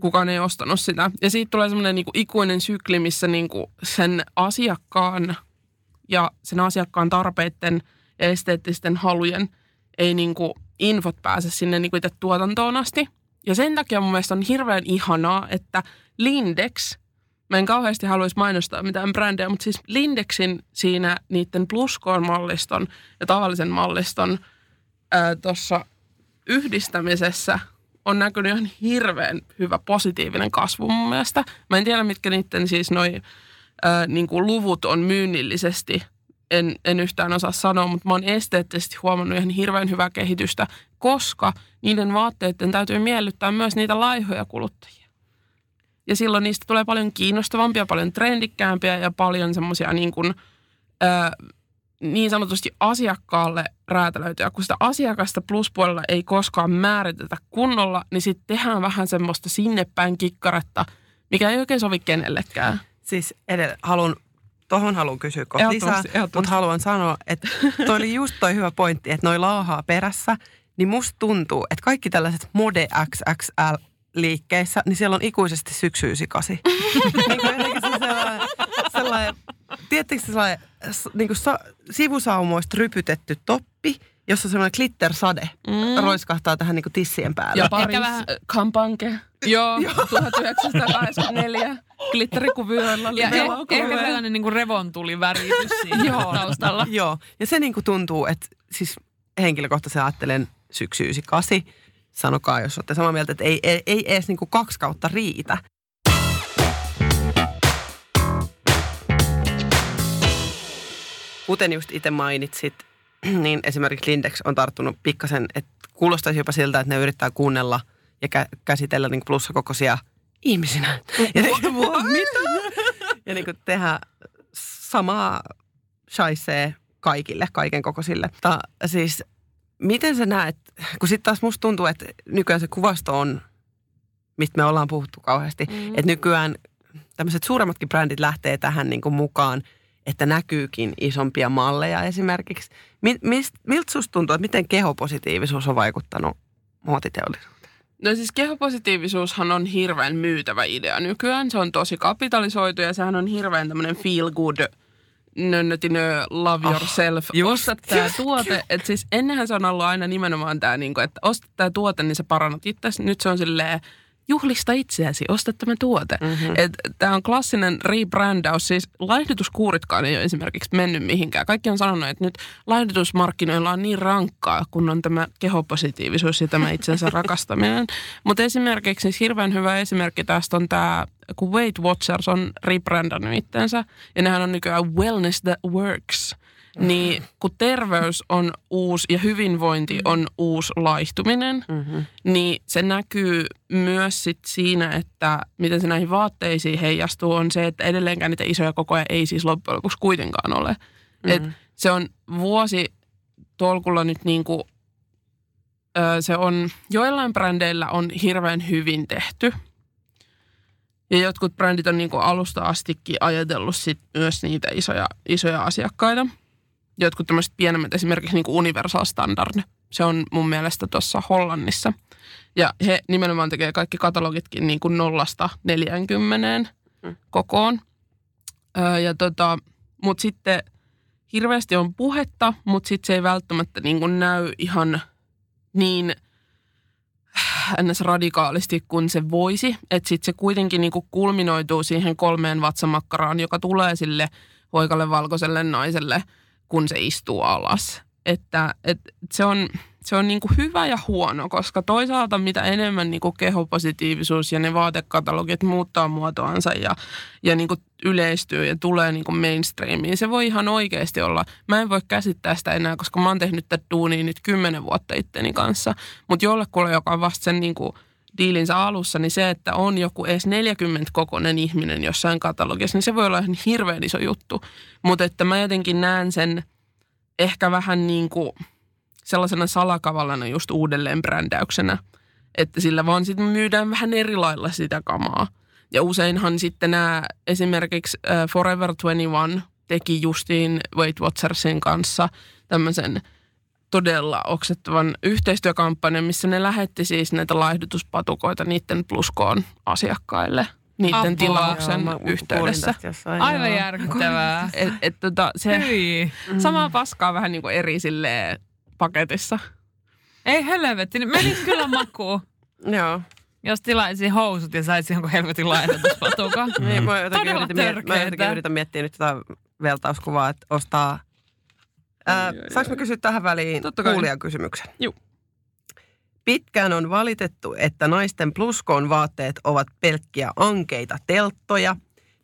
[SPEAKER 6] kukaan ei ostanut sitä. Ja siitä tulee semmoinen niin ikuinen sykli, missä niin kuin sen asiakkaan ja sen asiakkaan tarpeiden ja esteettisten halujen ei niin kuin infot pääse sinne niin kuin itse tuotantoon asti. Ja sen takia mun mielestä on hirveän ihanaa, että Lindex Mä en kauheasti haluaisi mainostaa mitään brändejä, mutta siis Lindexin siinä niiden pluskoon malliston ja tavallisen malliston tuossa yhdistämisessä on näkynyt ihan hirveän hyvä positiivinen kasvu mun mielestä. Mä en tiedä, mitkä niiden siis noi ää, niin kuin luvut on myynnillisesti. En, en yhtään osaa sanoa, mutta mä oon esteettisesti huomannut ihan hirveän hyvää kehitystä, koska niiden vaatteiden täytyy miellyttää myös niitä laihoja kuluttajia. Ja silloin niistä tulee paljon kiinnostavampia, paljon trendikkäämpiä ja paljon semmoisia niin kuin, niin sanotusti asiakkaalle räätälöityä. Kun sitä asiakasta pluspuolella ei koskaan määritetä kunnolla, niin sitten tehdään vähän semmoista sinne päin kikkaretta, mikä ei oikein sovi kenellekään.
[SPEAKER 5] Siis edellä, haluan, tohon haluan kysyä kohta lisää, mutta haluan sanoa, että toi oli just toi hyvä pointti, että noi laahaa perässä, niin musta tuntuu, että kaikki tällaiset Mode XXL liikkeissä, niin siellä on ikuisesti syksyysikasi. niin kuin jotenkin se sellainen, sellainen tiedättekö se sellainen niin kuin sa, sivusaumoista rypytetty toppi, jossa semmoinen glittersade mm. roiskahtaa tähän niin kuin tissien päälle.
[SPEAKER 6] Ja Paris
[SPEAKER 4] vähän-
[SPEAKER 6] kampanke. Joo, 1984. Glitterikuvioilla.
[SPEAKER 4] Ja
[SPEAKER 6] live
[SPEAKER 4] eh, ehkä sellainen niin revontuli väritys siinä
[SPEAKER 5] Joo.
[SPEAKER 4] taustalla.
[SPEAKER 5] Joo, ja se niin kuin tuntuu, että siis henkilökohtaisesti ajattelen syksy 98. Sanokaa, jos olette samaa mieltä, että ei, ei, ei edes niin kuin kaksi kautta riitä. Kuten just itse mainitsit, niin esimerkiksi Lindex on tarttunut pikkasen, että kuulostaisi jopa siltä, että ne yrittää kuunnella ja kä- käsitellä niin plussakokoisia ihmisinä. Ja, Mitä? ja niin kuin tehdä samaa shaisee kaikille, kaiken kokoisille. Mutta siis miten sä näet, kun sitten taas musta tuntuu, että nykyään se kuvasto on, mistä me ollaan puhuttu kauheasti, mm. että nykyään tämmöiset suuremmatkin brändit lähtee tähän niin kuin mukaan, että näkyykin isompia malleja esimerkiksi. Mi- mist, miltä susta tuntuu, että miten kehopositiivisuus on vaikuttanut muotiteollisuuteen?
[SPEAKER 6] No siis kehopositiivisuushan on hirveän myytävä idea nykyään. Se on tosi kapitalisoitu ja sehän on hirveän tämmöinen feel good nönnötinö, love
[SPEAKER 5] Oh,
[SPEAKER 6] yourself.
[SPEAKER 5] just.
[SPEAKER 6] Osta tämä tuote. Et siis ennenhän se on ollut aina nimenomaan tämä, niinku, että osta tämä tuote, niin sä parannat itse. Nyt se on silleen, juhlista itseäsi, osta tämä tuote. Mm-hmm. Tämä on klassinen rebrandaus. Siis laihdutuskuuritkaan ei ole esimerkiksi mennyt mihinkään. Kaikki on sanonut, että nyt laihdutusmarkkinoilla on niin rankkaa, kun on tämä kehopositiivisuus ja tämä itsensä rakastaminen. Mutta esimerkiksi siis hirveän hyvä esimerkki tästä on tämä, kun Weight Watchers on rebrandannut itsensä. Ja nehän on nykyään Wellness That Works. Niin kun terveys on uusi ja hyvinvointi on uusi laihtuminen, mm-hmm. niin se näkyy myös sit siinä, että miten se näihin vaatteisiin heijastuu, on se, että edelleenkään niitä isoja kokoja ei siis loppujen lopuksi kuitenkaan ole. Mm-hmm. Et se on vuosi tolkulla nyt niin kuin, se on, joillain brändeillä on hirveän hyvin tehty. Ja jotkut brändit on niin kuin alusta astikin ajatellut sit myös niitä isoja, isoja asiakkaita. Jotkut tämmöiset pienemmät, esimerkiksi niin kuin Universal Standard, se on mun mielestä tuossa Hollannissa. Ja he nimenomaan tekee kaikki katalogitkin niin kuin nollasta 40 kokoon. Öö, ja tota, mutta sitten hirveästi on puhetta, mutta sitten se ei välttämättä niin kuin näy ihan niin ns. radikaalisti kuin se voisi. Että sitten se kuitenkin niin kuin kulminoituu siihen kolmeen vatsamakkaraan, joka tulee sille hoikalle valkoiselle naiselle, kun se istuu alas. Että et se on, se on niin kuin hyvä ja huono, koska toisaalta mitä enemmän niin kuin kehopositiivisuus ja ne vaatekatalogit muuttaa muotoansa ja, ja niin kuin yleistyy ja tulee niin kuin mainstreamiin, se voi ihan oikeasti olla. Mä en voi käsittää sitä enää, koska mä oon tehnyt tätä duunia nyt kymmenen vuotta itteni kanssa. Mutta jollekulle, joka on vasta sen niin kuin diilinsä alussa, niin se, että on joku edes 40 kokoinen ihminen jossain katalogissa, niin se voi olla ihan hirveän iso juttu. Mutta että mä jotenkin näen sen ehkä vähän niin kuin sellaisena salakavallana just uudelleen brändäyksenä, että sillä vaan sitten myydään vähän eri lailla sitä kamaa. Ja useinhan sitten nämä esimerkiksi äh, Forever 21 teki justiin Weight Watchersin kanssa tämmöisen todella oksettavan yhteistyökampanjan, missä ne lähetti siis näitä laihdutuspatukoita niiden pluskoon asiakkaille niiden
[SPEAKER 4] Apua.
[SPEAKER 6] tilauksen
[SPEAKER 5] Joo,
[SPEAKER 6] yhteydessä.
[SPEAKER 5] jossain,
[SPEAKER 4] Aivan
[SPEAKER 5] joo.
[SPEAKER 4] järkyttävää.
[SPEAKER 6] Et, et, tota, se
[SPEAKER 4] Hyi.
[SPEAKER 6] samaa paskaa vähän niin kuin eri silleen paketissa.
[SPEAKER 4] Ei helvetti, niin menisi kyllä makuun.
[SPEAKER 5] Joo.
[SPEAKER 4] Jos tilaisin housut ja saisin jonkun helvetin laihdutuspatukan.
[SPEAKER 5] Niin, mä jotenkin
[SPEAKER 4] Todella
[SPEAKER 5] yritin, miet- mä jotenkin yritän miettiä nyt tätä vertauskuvaa, että ostaa... Ää, saanko mä kysyä tähän väliin
[SPEAKER 6] Totta kai.
[SPEAKER 5] kuulijan kysymyksen?
[SPEAKER 6] Juu.
[SPEAKER 5] Pitkään on valitettu, että naisten pluskoon vaatteet ovat pelkkiä ankeita telttoja.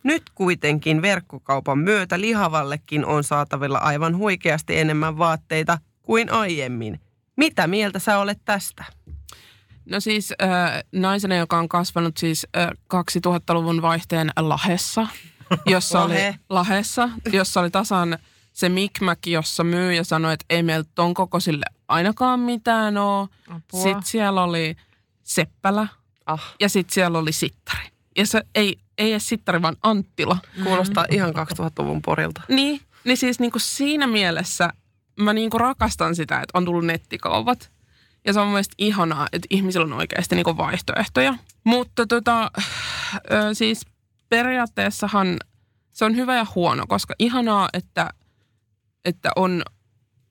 [SPEAKER 5] Nyt kuitenkin verkkokaupan myötä lihavallekin on saatavilla aivan huikeasti enemmän vaatteita kuin aiemmin. Mitä mieltä sä olet tästä?
[SPEAKER 6] No siis äh, naisena, joka on kasvanut siis äh, 2000-luvun vaihteen Lahessa, jossa oli,
[SPEAKER 5] Lahe.
[SPEAKER 6] Lahessa, jossa oli tasan se mikmäki, jossa myyjä sanoi, että ei meillä ton kokoisille ainakaan mitään ole.
[SPEAKER 4] Apua.
[SPEAKER 6] Sitten siellä oli Seppälä
[SPEAKER 5] Ah,
[SPEAKER 6] ja sitten siellä oli Sittari. Ja se ei, ei edes Sittari, vaan Anttila.
[SPEAKER 5] kuulostaa ihan 2000-luvun porilta.
[SPEAKER 6] Niin, niin siis niinku siinä mielessä mä niinku rakastan sitä, että on tullut nettikaupat. Ja se on mun mielestä ihanaa, että ihmisillä on oikeasti niinku vaihtoehtoja. Mutta tota, ö, siis periaatteessahan se on hyvä ja huono, koska ihanaa, että, että on,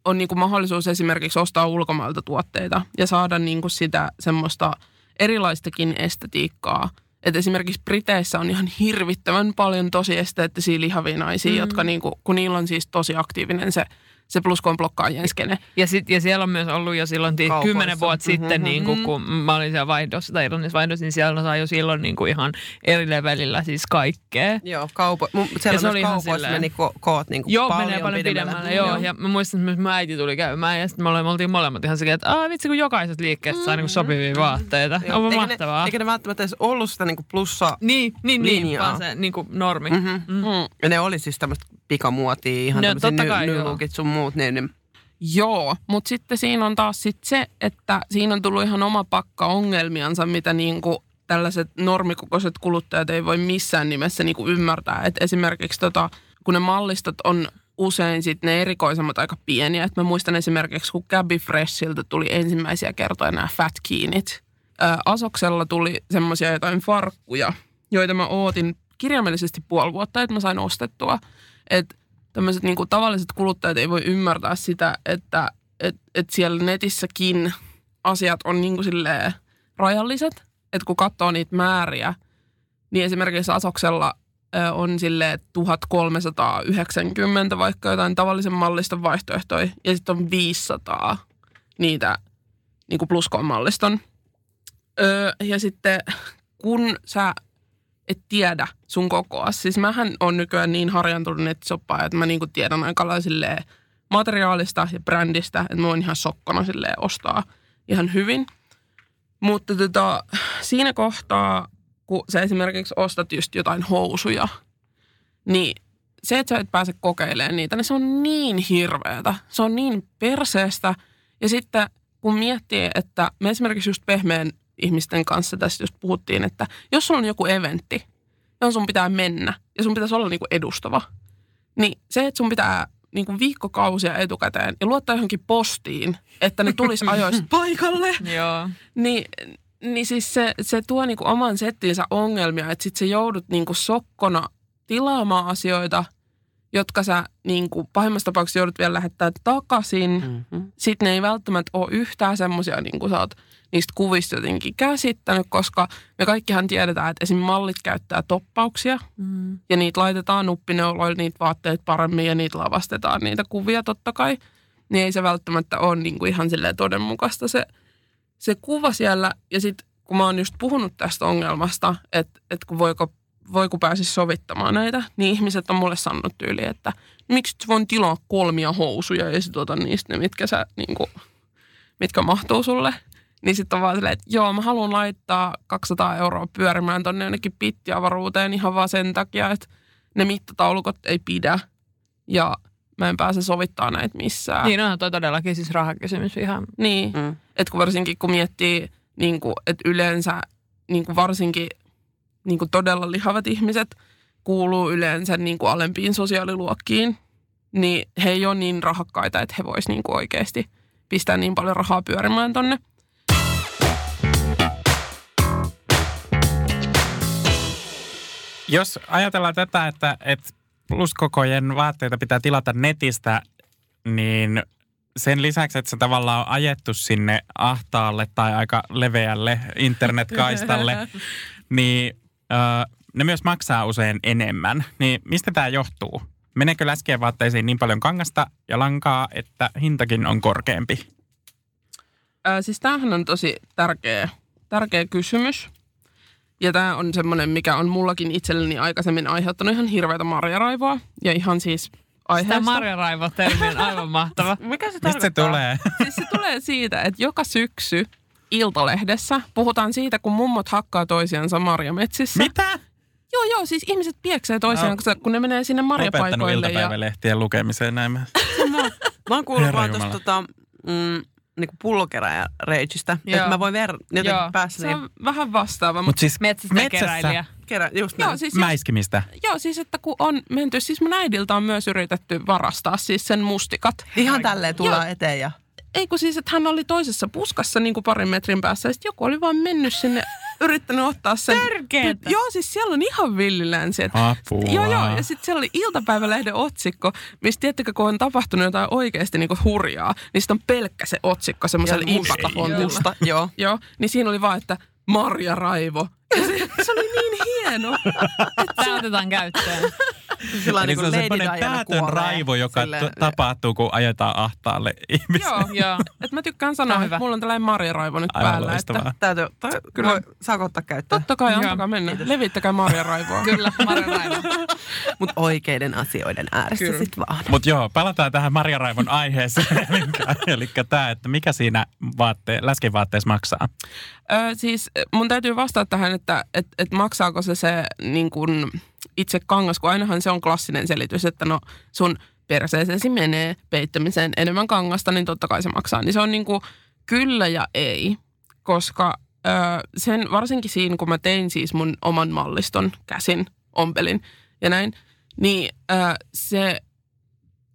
[SPEAKER 6] on niinku mahdollisuus esimerkiksi ostaa ulkomailta tuotteita ja saada niinku sitä semmoista erilaistakin estetiikkaa. Et esimerkiksi Briteissä on ihan hirvittävän paljon tosi esteettisiä lihavia naisia, mm. jotka niinku, kun niillä on siis tosi aktiivinen se, se pluskoon blokkaajien skene.
[SPEAKER 4] Ja, sit, ja siellä on myös ollut jo silloin tii, kymmenen vuotta sitten,
[SPEAKER 5] Mhm.
[SPEAKER 4] niin kuin, kun mä olin siellä vaihdossa tai Irlannissa vaihdossa, niin siellä sai jo silloin niin kuin ihan eri levelillä siis kaikkea.
[SPEAKER 5] Joo, kaupo, mun,
[SPEAKER 4] Ja
[SPEAKER 5] siellä
[SPEAKER 4] se oli ihan
[SPEAKER 5] kaupoissa
[SPEAKER 4] silleen-
[SPEAKER 5] meni ko- koot niin kuin
[SPEAKER 4] Joo,
[SPEAKER 5] paljon
[SPEAKER 4] menee paljon pidemmälle.
[SPEAKER 5] pidemmälle.
[SPEAKER 4] Joo. Ja mä muistan, että myös mun äiti tuli käymään ja sitten me oltiin- me oltiin molemmat ihan sekä, että Aa, vitsi kun jokaisesta liikkeestä saa niin sopivia vaatteita.
[SPEAKER 5] Joo,
[SPEAKER 4] On
[SPEAKER 5] eikä
[SPEAKER 4] mahtavaa.
[SPEAKER 5] Ne, eikä ne välttämättä edes ollut sitä niin kuin plussa.
[SPEAKER 4] Niin, niin, niin,
[SPEAKER 5] linjaa.
[SPEAKER 4] vaan se niin kuin normi.
[SPEAKER 5] Mm-hmm.
[SPEAKER 4] Mm.
[SPEAKER 6] Mm.
[SPEAKER 5] Ja ne oli siis tämmöistä pikamuotia, ihan
[SPEAKER 4] No, totta
[SPEAKER 5] ny,
[SPEAKER 4] kai, joo.
[SPEAKER 5] nylookit sun muut. Niin, niin.
[SPEAKER 6] Joo, mutta sitten siinä on taas sit se, että siinä on tullut ihan oma pakka ongelmiansa, mitä niinku tällaiset normikokoiset kuluttajat ei voi missään nimessä niinku ymmärtää. Et esimerkiksi tota, kun ne mallistot on usein sit ne erikoisemmat aika pieniä. Et mä muistan esimerkiksi, kun Gabby Freshiltä tuli ensimmäisiä kertoja nämä fat keenit. Ää, Asoksella tuli semmoisia jotain farkkuja, joita mä ootin kirjaimellisesti puoli vuotta, että mä sain ostettua. Että tämmöiset niinku tavalliset kuluttajat ei voi ymmärtää sitä, että et, et siellä netissäkin asiat on niinku silleen rajalliset. Että kun katsoo niitä määriä, niin esimerkiksi Asoksella on sille 1390 vaikka jotain tavallisen malliston vaihtoehtoja ja sitten on 500 niitä niin kuin pluskoon malliston. Öö, ja sitten kun sä et tiedä sun kokoa, siis mähän on nykyään niin harjantunut nettisoppaa, että mä niinku tiedän aika lailla materiaalista ja brändistä, että mä voin ihan sokkona ostaa ihan hyvin. Mutta tota, siinä kohtaa, kun sä esimerkiksi ostat just jotain housuja, niin se, että sä et pääse kokeilemaan niitä, niin se on niin hirveätä. Se on niin perseestä. Ja sitten kun miettii, että me esimerkiksi just pehmeän ihmisten kanssa tässä just puhuttiin, että jos sulla on joku eventti, johon sun pitää mennä ja sun pitäisi olla niinku edustava, niin se, että sun pitää niinku viikkokausia etukäteen ja luottaa johonkin postiin, että ne tulisi ajoissa paikalle,
[SPEAKER 4] Joo.
[SPEAKER 6] niin, niin siis se, se tuo niinku oman settinsä ongelmia, että sit sä joudut niinku sokkona tilaamaan asioita, jotka sä niinku pahimmassa tapauksessa joudut vielä lähettää takaisin.
[SPEAKER 5] Mm-hmm.
[SPEAKER 6] Sitten ne ei välttämättä ole yhtään semmoisia, niin kuin sä oot niistä kuvista jotenkin käsittänyt, koska me kaikkihan tiedetään, että esim. mallit käyttää toppauksia
[SPEAKER 4] Mm.
[SPEAKER 6] ja niitä laitetaan nuppineuloille niitä vaatteet paremmin ja niitä lavastetaan niitä kuvia totta kai. Niin ei se välttämättä ole niin kuin ihan silleen todenmukaista se, se kuva siellä. Ja sitten kun mä oon just puhunut tästä ongelmasta, että, että kun voiko, voiko pääsisi sovittamaan näitä, niin ihmiset on mulle sanonut tyyli, että miksi voin tilaa kolmia housuja ja sit ota niistä ne, mitkä, sä, niin kuin, mitkä mahtuu sulle. Niin sitten on vaan silleen, että joo, mä haluan laittaa 200 euroa pyörimään tonne jonnekin pittiavaruuteen ihan vaan sen takia, että ne mittataulukot ei pidä ja mä en pääse sovittaa näitä missään.
[SPEAKER 4] Niin onhan toi todellakin siis rahakysymys ihan.
[SPEAKER 6] Niin,
[SPEAKER 5] Mm.
[SPEAKER 6] että kun varsinkin kun miettii, niin kuin, että yleensä niin kuin varsinkin niin kuin todella lihavat ihmiset kuuluu yleensä niin kuin alempiin sosiaaliluokkiin, niin he ei ole niin rahakkaita, että he voisivat niin kuin oikeasti pistää niin paljon rahaa pyörimään tonne.
[SPEAKER 3] Jos ajatellaan tätä, että, että pluskokojen vaatteita pitää tilata netistä, niin sen lisäksi, että se tavallaan on ajettu sinne ahtaalle tai aika leveälle internetkaistalle, niin ö, ne myös maksaa usein enemmän. Niin mistä tämä johtuu? Meneekö läskien vaatteisiin niin paljon kangasta ja lankaa, että hintakin on korkeampi?
[SPEAKER 6] Ää, siis tämähän on tosi tärkeä, tärkeä kysymys. Ja tämä on semmoinen, mikä on mullakin itselleni aikaisemmin aiheuttanut ihan hirveätä marjaraivoa. Ja ihan siis
[SPEAKER 4] Tämä
[SPEAKER 6] aiheesta.
[SPEAKER 4] marjaraivo-termi on aivan mahtava.
[SPEAKER 5] Mikä se
[SPEAKER 3] Mistä se
[SPEAKER 5] tarkoittaa?
[SPEAKER 3] tulee?
[SPEAKER 6] Siis se tulee siitä, että joka syksy Iltalehdessä puhutaan siitä, kun mummot hakkaa toisiansa marjametsissä.
[SPEAKER 3] Mitä?
[SPEAKER 6] Joo, joo, siis ihmiset pieksee toisiaan,
[SPEAKER 3] Mä
[SPEAKER 6] kun, ne menee sinne
[SPEAKER 3] Lopettanut
[SPEAKER 6] marjapaikoille. Ja,
[SPEAKER 3] iltapäivälehtien lukemiseen näin. mä-
[SPEAKER 5] Mä oon kuullut vaan tuosta tota, mm, niinku pullokeräjä reitistä.
[SPEAKER 4] Joo.
[SPEAKER 5] Että mä voin ver- jotenkin
[SPEAKER 4] Joo.
[SPEAKER 5] päässäni
[SPEAKER 6] se on vähän vastaava,
[SPEAKER 3] Mut
[SPEAKER 6] mutta
[SPEAKER 3] siis
[SPEAKER 4] Metsästä keräilijä.
[SPEAKER 5] kerä, just näin.
[SPEAKER 6] joo, siis jos,
[SPEAKER 3] mäiskimistä.
[SPEAKER 6] joo, siis että kun on menty, siis mun äidiltä on myös yritetty varastaa siis sen mustikat.
[SPEAKER 5] Ihan tälleen tullaan
[SPEAKER 6] Joo.
[SPEAKER 5] eteen ja
[SPEAKER 6] Ei kun siis, että hän oli toisessa puskassa niin kuin parin metrin päässä ja sitten joku oli vaan mennyt sinne, yrittänyt ottaa sen.
[SPEAKER 4] Törkeetä.
[SPEAKER 6] Joo, siis siellä on ihan villilänsi. että
[SPEAKER 3] Apua.
[SPEAKER 6] Joo, joo. Ja sitten siellä oli iltapäivälehden otsikko, missä tiettäkö, kun on tapahtunut jotain oikeasti niinku hurjaa, niin sitten on pelkkä se otsikko semmoisella
[SPEAKER 5] musta, joo.
[SPEAKER 6] Joo, niin siinä oli vaan, että Marja Raivo. Ja se, se oli niin hieno.
[SPEAKER 4] Tämä otetaan käyttöön.
[SPEAKER 5] Sillä niin
[SPEAKER 3] se on
[SPEAKER 5] kuin Lady
[SPEAKER 3] semmoinen
[SPEAKER 5] Diana
[SPEAKER 3] päätön
[SPEAKER 5] kuolee.
[SPEAKER 3] raivo, joka
[SPEAKER 5] Silleen-
[SPEAKER 3] tapahtuu, kun ajetaan ahtaalle ihmisiä.
[SPEAKER 6] Joo,
[SPEAKER 4] Joo.
[SPEAKER 6] että mä tykkään sanoa, että
[SPEAKER 4] hyvä.
[SPEAKER 6] mulla on tällainen Marja Raivo nyt
[SPEAKER 3] Aivan
[SPEAKER 6] päällä.
[SPEAKER 3] loistavaa.
[SPEAKER 6] Että
[SPEAKER 5] Täytyy, tai,
[SPEAKER 6] Kyllä.
[SPEAKER 5] Voi, saako ottaa käyttöön?
[SPEAKER 6] totta kai, antakaa mennä. Levittäkää Marja Raivoa.
[SPEAKER 4] Kyllä, marjaraivo.
[SPEAKER 5] Mutta oikeiden asioiden ääressä sitten vaan.
[SPEAKER 3] Mutta joo, palataan tähän Marja Raivon aiheeseen. eli tämä, että mikä siinä vaatte, läskivaatteessa maksaa.
[SPEAKER 6] Ö, siis mun täytyy vastata tähän, että et, et maksaako se se niin kun itse kangas, kun ainahan se on klassinen selitys, että no sun perseeseesi menee peittämiseen enemmän kangasta, niin totta kai se maksaa. Niin se on niin kuin kyllä ja ei, koska ö, sen varsinkin siinä, kun mä tein siis mun oman malliston käsin, ompelin ja näin, niin ö, se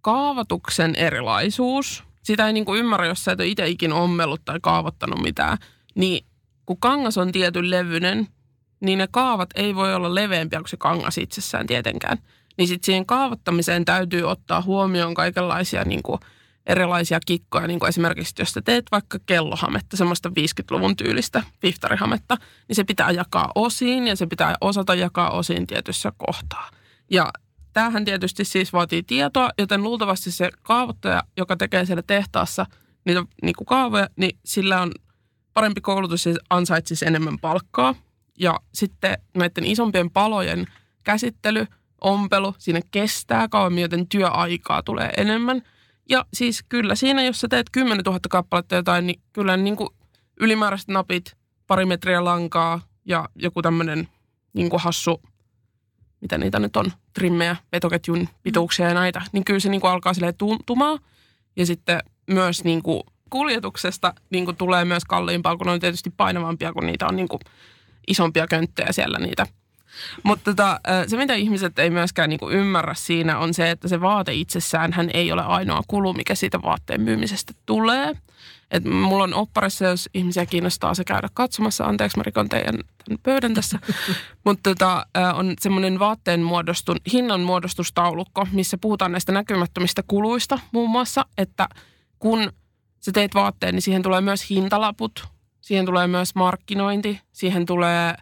[SPEAKER 6] kaavoituksen erilaisuus, sitä ei niin kuin ymmärrä, jos sä et ole itse ikinä ommellut tai kaavoittanut mitään, niin kun kangas on tietyn levyinen, niin ne kaavat ei voi olla leveämpiä kuin se kangas itsessään tietenkään. Niin sitten siihen kaavoittamiseen täytyy ottaa huomioon kaikenlaisia niin kuin erilaisia kikkoja, niin kuin esimerkiksi jos sä teet vaikka kellohametta, semmoista 50-luvun tyylistä viftarihametta, niin se pitää jakaa osiin ja se pitää osata jakaa osiin tietyssä kohtaa. Ja tämähän tietysti siis vaatii tietoa, joten luultavasti se kaavoittaja, joka tekee siellä tehtaassa niitä niin kuin kaavoja, niin sillä on parempi koulutus ja ansaitsisi enemmän palkkaa. Ja sitten näiden isompien palojen käsittely, ompelu, siinä kestää kauemmin, joten työaikaa tulee enemmän. Ja siis kyllä siinä, jos sä teet 10 000 kappaletta jotain, niin kyllä niin kuin ylimääräiset napit, pari metriä lankaa ja joku tämmöinen niin kuin hassu, mitä niitä nyt on, trimmejä, vetoketjun pituuksia ja näitä, niin kyllä se niin kuin alkaa silleen tuntumaan. Ja sitten myös niin kuin kuljetuksesta niin kuin tulee myös kalliimpaa, kun ne on tietysti painavampia, kun niitä on niin kuin isompia könttejä siellä niitä. Mutta tota, se, mitä ihmiset ei myöskään niin kuin ymmärrä siinä, on se, että se vaate itsessään hän ei ole ainoa kulu, mikä siitä vaatteen myymisestä tulee. Et mulla on opparissa, jos ihmisiä kiinnostaa se käydä katsomassa. Anteeksi, mä rikon teidän tämän pöydän tässä. Mutta tota, on semmoinen vaatteen muodostun, hinnan muodostustaulukko, missä puhutaan näistä näkymättömistä kuluista muun muassa, että kun sä teet vaatteen, niin siihen tulee myös hintalaput, siihen tulee myös markkinointi, siihen tulee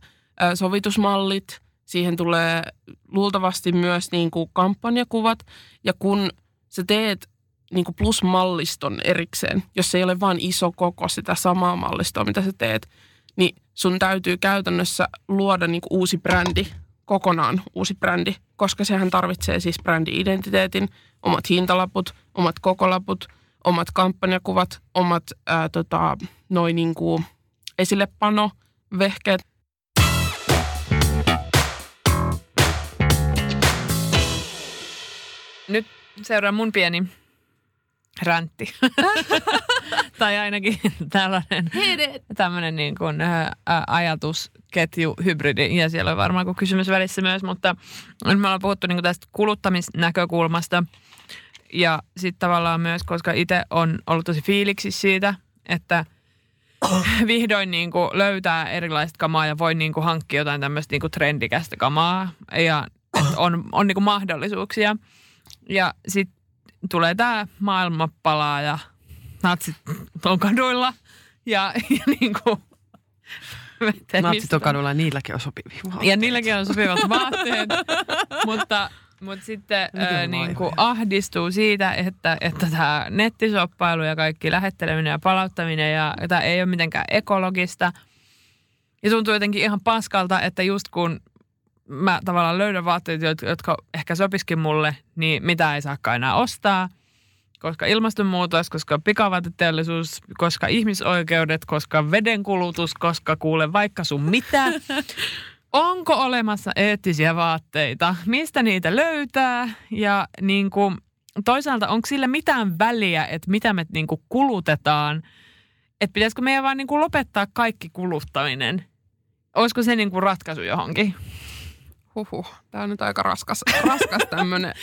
[SPEAKER 6] sovitusmallit, siihen tulee luultavasti myös niin kuin kampanjakuvat. Ja kun sä teet niin kuin plusmalliston erikseen, jos ei ole vain iso koko sitä samaa mallistoa, mitä sä teet, niin sun täytyy käytännössä luoda niin kuin uusi brändi, kokonaan uusi brändi, koska sehän tarvitsee siis brändi-identiteetin, omat hintalaput, omat kokolaput, omat kampanjakuvat, omat ää, tota, noin niin kuin esillepano, vehkeet.
[SPEAKER 4] Nyt seuraa mun pieni räntti. tai ainakin tällainen tämmöinen niin kuin, ä, ä, ajatusketju, hybridi. Ja siellä on varmaan kuin kysymys välissä myös, mutta nyt me ollaan puhuttu niin kuin tästä kuluttamisnäkökulmasta. Ja sitten tavallaan myös, koska itse on ollut tosi fiiliksi siitä, että vihdoin niin kuin löytää erilaista kamaa ja voi niin kuin hankkia jotain tämmöistä niin kuin trendikästä kamaa. Ja on, on niin kuin mahdollisuuksia. Ja sitten tulee tämä maailma palaa ja natsit on kaduilla ja, ja niin kuin,
[SPEAKER 5] Natsit on kadulla ja niilläkin on sopivia vaatteita.
[SPEAKER 4] ja niilläkin on sopivat vaatteet, mutta, mutta sitten niin kuin
[SPEAKER 5] laihoja.
[SPEAKER 4] ahdistuu siitä, että, että tämä nettisoppailu ja kaikki lähetteleminen ja palauttaminen ja tämä ei ole mitenkään ekologista. Ja tuntuu jotenkin ihan paskalta, että just kun mä tavallaan löydän vaatteet, jotka- jotka ehkä sopiskin mulle, niin mitä ei saakaan enää ostaa. Koska ilmastonmuutos, koska pikavaateteollisuus, koska ihmisoikeudet, koska vedenkulutus, koska kuule vaikka sun mitä. Onko olemassa eettisiä vaatteita? Mistä niitä löytää? Ja niin kuin, toisaalta onko sillä mitään väliä, että mitä me niin kuin kulutetaan? Että pitäisikö meidän vaan niin kuin lopettaa kaikki kuluttaminen? Olisiko se niin kuin ratkaisu johonkin?
[SPEAKER 6] Huhhuh, tämä on nyt aika raskas, raskas tämmöinen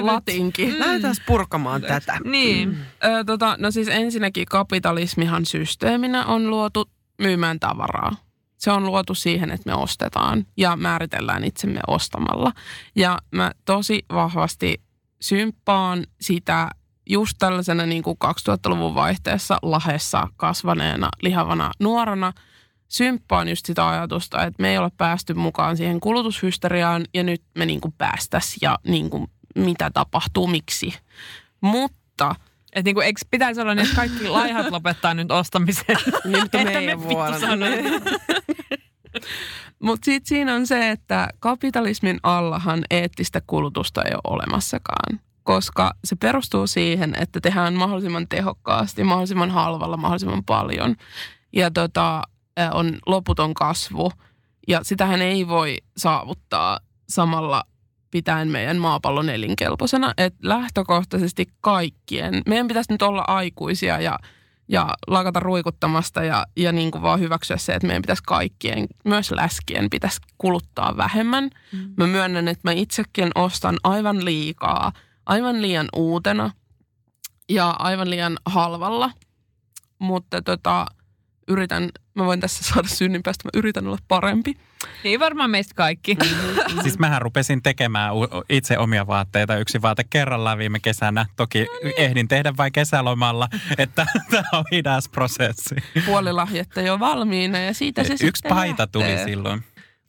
[SPEAKER 6] latinki.
[SPEAKER 5] Lähdetään purkamaan tätä.
[SPEAKER 4] Niin.
[SPEAKER 6] Ö, tota, no siis ensinnäkin kapitalismihan systeeminä on luotu myymään tavaraa. Se on luotu siihen, että me ostetaan ja määritellään itsemme ostamalla. Ja mä tosi vahvasti symppaan sitä just tällaisena niin kuin 2000-luvun vaihteessa lahessa kasvaneena lihavana nuorana. Symppaan just sitä ajatusta, että me ei ole päästy mukaan siihen kulutushysteriaan ja nyt me niin kuin päästäisiin ja niin kuin mitä tapahtuu, miksi. Mutta
[SPEAKER 4] Että niinku, eikö pitäisi olla niin, että kaikki laihat lopettaa nyt ostamisen?
[SPEAKER 5] Nyt meidän
[SPEAKER 4] me vittu
[SPEAKER 5] vuoro.
[SPEAKER 4] sanotaan.
[SPEAKER 6] Mutta sitten siinä on se, että kapitalismin allahan eettistä kulutusta ei ole olemassakaan. Koska se perustuu siihen, että tehdään mahdollisimman tehokkaasti, mahdollisimman halvalla, mahdollisimman paljon. Ja tota, on loputon kasvu. Ja sitähän ei voi saavuttaa samalla pitäen meidän maapallon elinkelpoisena. Että lähtökohtaisesti kaikkien, meidän pitäisi nyt olla aikuisia ja ja lakata ruikuttamasta ja, ja niin kuin vaan hyväksyä se, että meidän pitäisi kaikkien, myös läskien, pitäisi kuluttaa vähemmän. Mm. Mä myönnän, että mä itsekin ostan aivan liikaa, aivan liian uutena ja aivan liian halvalla, mutta tota, yritän, mä voin tässä saada synninpäästä, mä yritän olla parempi.
[SPEAKER 4] Niin varmaan meistä kaikki.
[SPEAKER 3] Siis mähän rupesin tekemään itse omia vaatteita yksi vaate kerrallaan viime kesänä. Toki ehdin tehdä vain kesälomalla, että tämä on hidas prosessi.
[SPEAKER 6] Puolilahjetta jo valmiina ja siitä se
[SPEAKER 3] Yksi
[SPEAKER 6] sitten
[SPEAKER 3] paita tuli
[SPEAKER 6] lähtee.
[SPEAKER 3] silloin.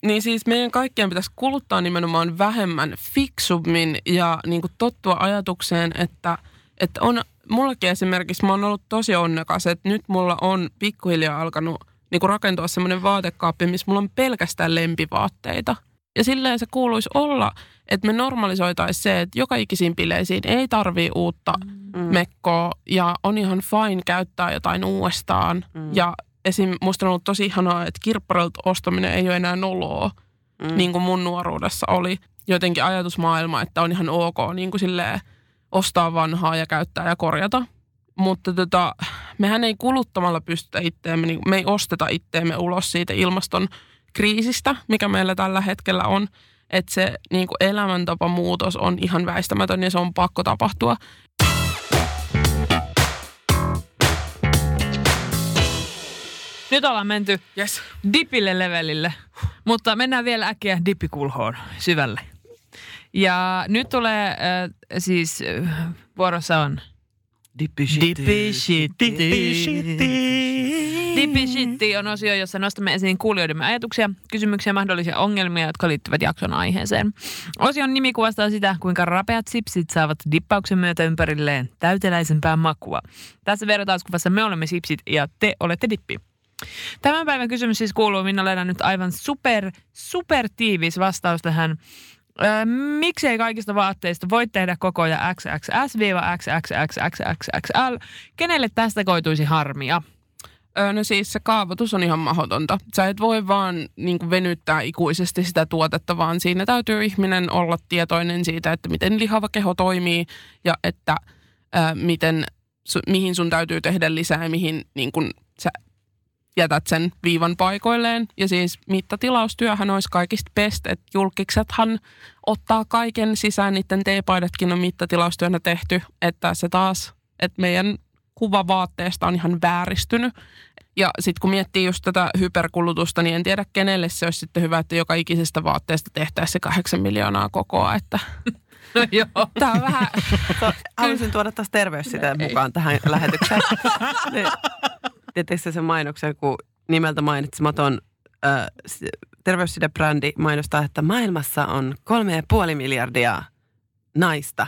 [SPEAKER 6] Niin siis meidän kaikkien pitäisi kuluttaa nimenomaan vähemmän fiksummin ja niin kuin tottua ajatukseen, että, että on, mullakin esimerkiksi mä oon ollut tosi onnekas, että nyt mulla on pikkuhiljaa alkanut niin kuin rakentua semmoinen vaatekaappi, missä mulla on pelkästään lempivaatteita. Ja silleen se kuuluisi olla, että me normalisoitaisiin se, että joka ikisiin bileisiin ei tarvii uutta mm. mekkoa ja on ihan fine käyttää jotain uudestaan. Mm. Ja esim. musta on ollut tosi ihanaa, että kirpparilta ostaminen ei ole enää noloa, mm. niin kuin mun nuoruudessa oli. Jotenkin ajatusmaailma, että on ihan ok niin kuin silleen ostaa vanhaa ja käyttää ja korjata. Mutta tota, mehän ei kuluttamalla pystytä itteemme, niin me ei osteta itteemme ulos siitä ilmaston kriisistä, mikä meillä tällä hetkellä on. Että se niin kuin elämäntapamuutos on ihan väistämätön ja se on pakko tapahtua.
[SPEAKER 4] Nyt ollaan menty
[SPEAKER 6] Yes.
[SPEAKER 4] dipille levelille, mutta mennään vielä äkkiä dippikulhoon syvälle. Ja nyt tulee äh, siis äh, vuorossa on
[SPEAKER 5] Dippi
[SPEAKER 4] Dippi shitti. Dippi shitti on osio, jossa nostamme esiin kuulijoidemme ajatuksia, kysymyksiä ja mahdollisia ongelmia, jotka liittyvät jakson aiheeseen. Osion nimi kuvastaa sitä, kuinka rapeat sipsit saavat dippauksen myötä ympärilleen täyteläisempää makua. Tässä vertauskuvassa me olemme sipsit ja te olette dippi. Tämän päivän kysymys siis kuuluu, minä löydän nyt aivan super, super tiivis vastaus tähän. Öö, miksei kaikista vaatteista voi tehdä kokoja XXS-XXXXXXL? Kenelle tästä koituisi harmia?
[SPEAKER 6] Öö, No siis se kaavoitus on ihan mahdotonta. Sä et voi vaan niin kuin venyttää ikuisesti sitä tuotetta, vaan siinä täytyy ihminen olla tietoinen siitä, että miten lihava keho toimii ja että ää, miten, su, mihin sun täytyy tehdä lisää ja mihin niin kuin sä jätät sen viivan paikoilleen. Ja siis mittatilaustyöhän olisi kaikista best, että julkiksethan ottaa kaiken sisään, niiden teepaidatkin on mittatilaustyönä tehty, että se taas, että meidän kuva vaatteesta on ihan vääristynyt. Ja sitten kun miettii just tätä hyperkulutusta, niin en tiedä kenelle se olisi sitten hyvä, että joka ikisestä vaatteesta tehtäisiin se kahdeksan miljoonaa kokoa, että
[SPEAKER 4] No joo.
[SPEAKER 6] Tää on vähän,
[SPEAKER 5] haluaisin tuoda taas terveysside mukaan tähän lähetykseen. Tiedättekö sen mainoksen, kun nimeltä mainitsematon äh, terveyssidebrändi mainostaa, että maailmassa on kolme ja puoli miljardia naista.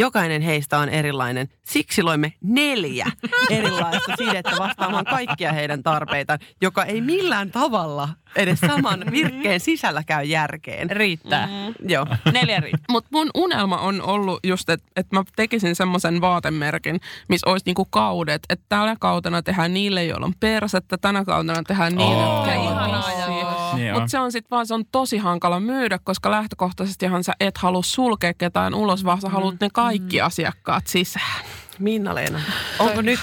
[SPEAKER 5] Jokainen heistä on erilainen. Siksi loimme neljä erilaista sidettä vastaamaan kaikkia heidän tarpeitaan, joka ei millään tavalla edes saman virkkeen sisällä käy järkeen.
[SPEAKER 4] Riittää.
[SPEAKER 5] Joo.
[SPEAKER 4] Neljä riittää.
[SPEAKER 6] Mutta mun unelma on ollut just, että et mä tekisin semmoisen vaatemerkin, missä olisi niinku kaudet. Että tällä kautena tehdään niille, joilla on persettä, tänä kautena tehdään niille,
[SPEAKER 3] Oo.
[SPEAKER 6] joilla on.
[SPEAKER 3] Niin on.
[SPEAKER 6] Mutta se on sitten vaan, se on tosi hankala myydä, koska lähtökohtaisestihan sä et halua sulkea ketään ulos, vaan sä haluat ne kaikki asiakkaat sisään.
[SPEAKER 5] Minna-Leena, onko nyt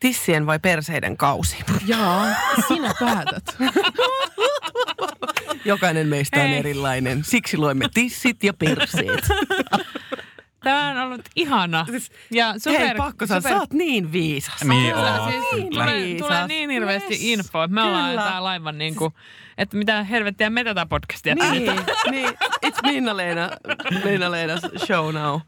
[SPEAKER 5] tissien vai perseiden kausi?
[SPEAKER 6] Jaa, sinä päätät.
[SPEAKER 5] Jokainen meistä on
[SPEAKER 4] Hei.
[SPEAKER 5] erilainen. Siksi loimme tissit ja perseet.
[SPEAKER 4] Tämä on ollut ihana. Ja super,
[SPEAKER 5] Hei, pakko sanoa, sä oot niin viisas.
[SPEAKER 3] Niin
[SPEAKER 4] Kyllä,
[SPEAKER 3] on.
[SPEAKER 4] siis
[SPEAKER 3] Kyllä.
[SPEAKER 4] tulee,
[SPEAKER 5] Viisas.
[SPEAKER 4] tulee niin hirveästi
[SPEAKER 5] Yes.
[SPEAKER 4] infoa, että me ollaan
[SPEAKER 5] Kyllä.
[SPEAKER 4] täällä aivan niin kuin, että mitä helvettiä me tätä podcastia
[SPEAKER 5] Niin,
[SPEAKER 4] tehdään.
[SPEAKER 5] niin. It's Minna-Leena, Minna-Leena's show now.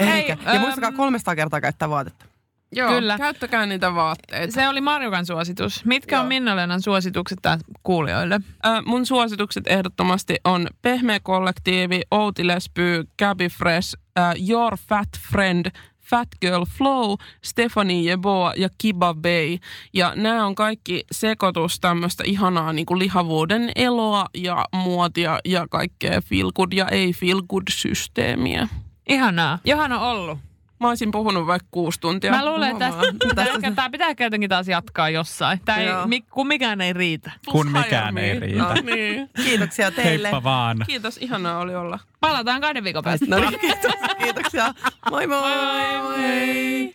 [SPEAKER 4] Hei,
[SPEAKER 5] Eikä. Ja
[SPEAKER 4] äm,
[SPEAKER 5] muistakaa 300 kertaa käyttää vaatetta.
[SPEAKER 6] Joo,
[SPEAKER 4] Kyllä.
[SPEAKER 6] Käyttäkää niitä vaatteita.
[SPEAKER 4] Se oli Marjukan suositus. Mitkä
[SPEAKER 6] Joo.
[SPEAKER 4] on Minna-Leenan suositukset kuulijoille?
[SPEAKER 6] Äh, mun suositukset ehdottomasti on Pehmeä kollektiivi, Outi Lesby, Gabby Fresh, äh, Your Fat Friend, Fat Girl Flow, Stephanie Jeboa ja Kiba Bay. Ja nämä on kaikki sekoitus tämmöistä ihanaa niin kuin lihavuuden eloa ja muotia ja kaikkea feel good ja ei feel good systeemiä.
[SPEAKER 4] Ihanaa. Johan on ollut.
[SPEAKER 6] Mä olisin puhunut vaikka kuusi tuntia.
[SPEAKER 4] Mä luulen, että tästä
[SPEAKER 6] Huomaa.
[SPEAKER 4] pitää, jotenkin taas jatkaa jossain. Tää ei, mi- kun mikään ei riitä.
[SPEAKER 3] Kun mikään ei riitä.
[SPEAKER 6] No niin.
[SPEAKER 5] Kiitoksia teille.
[SPEAKER 3] Heippa vaan.
[SPEAKER 6] Kiitos, ihanaa oli olla.
[SPEAKER 4] Palataan kahden viikon päästä.
[SPEAKER 5] No niin, kiitos, kiitoksia. Moi moi. moi.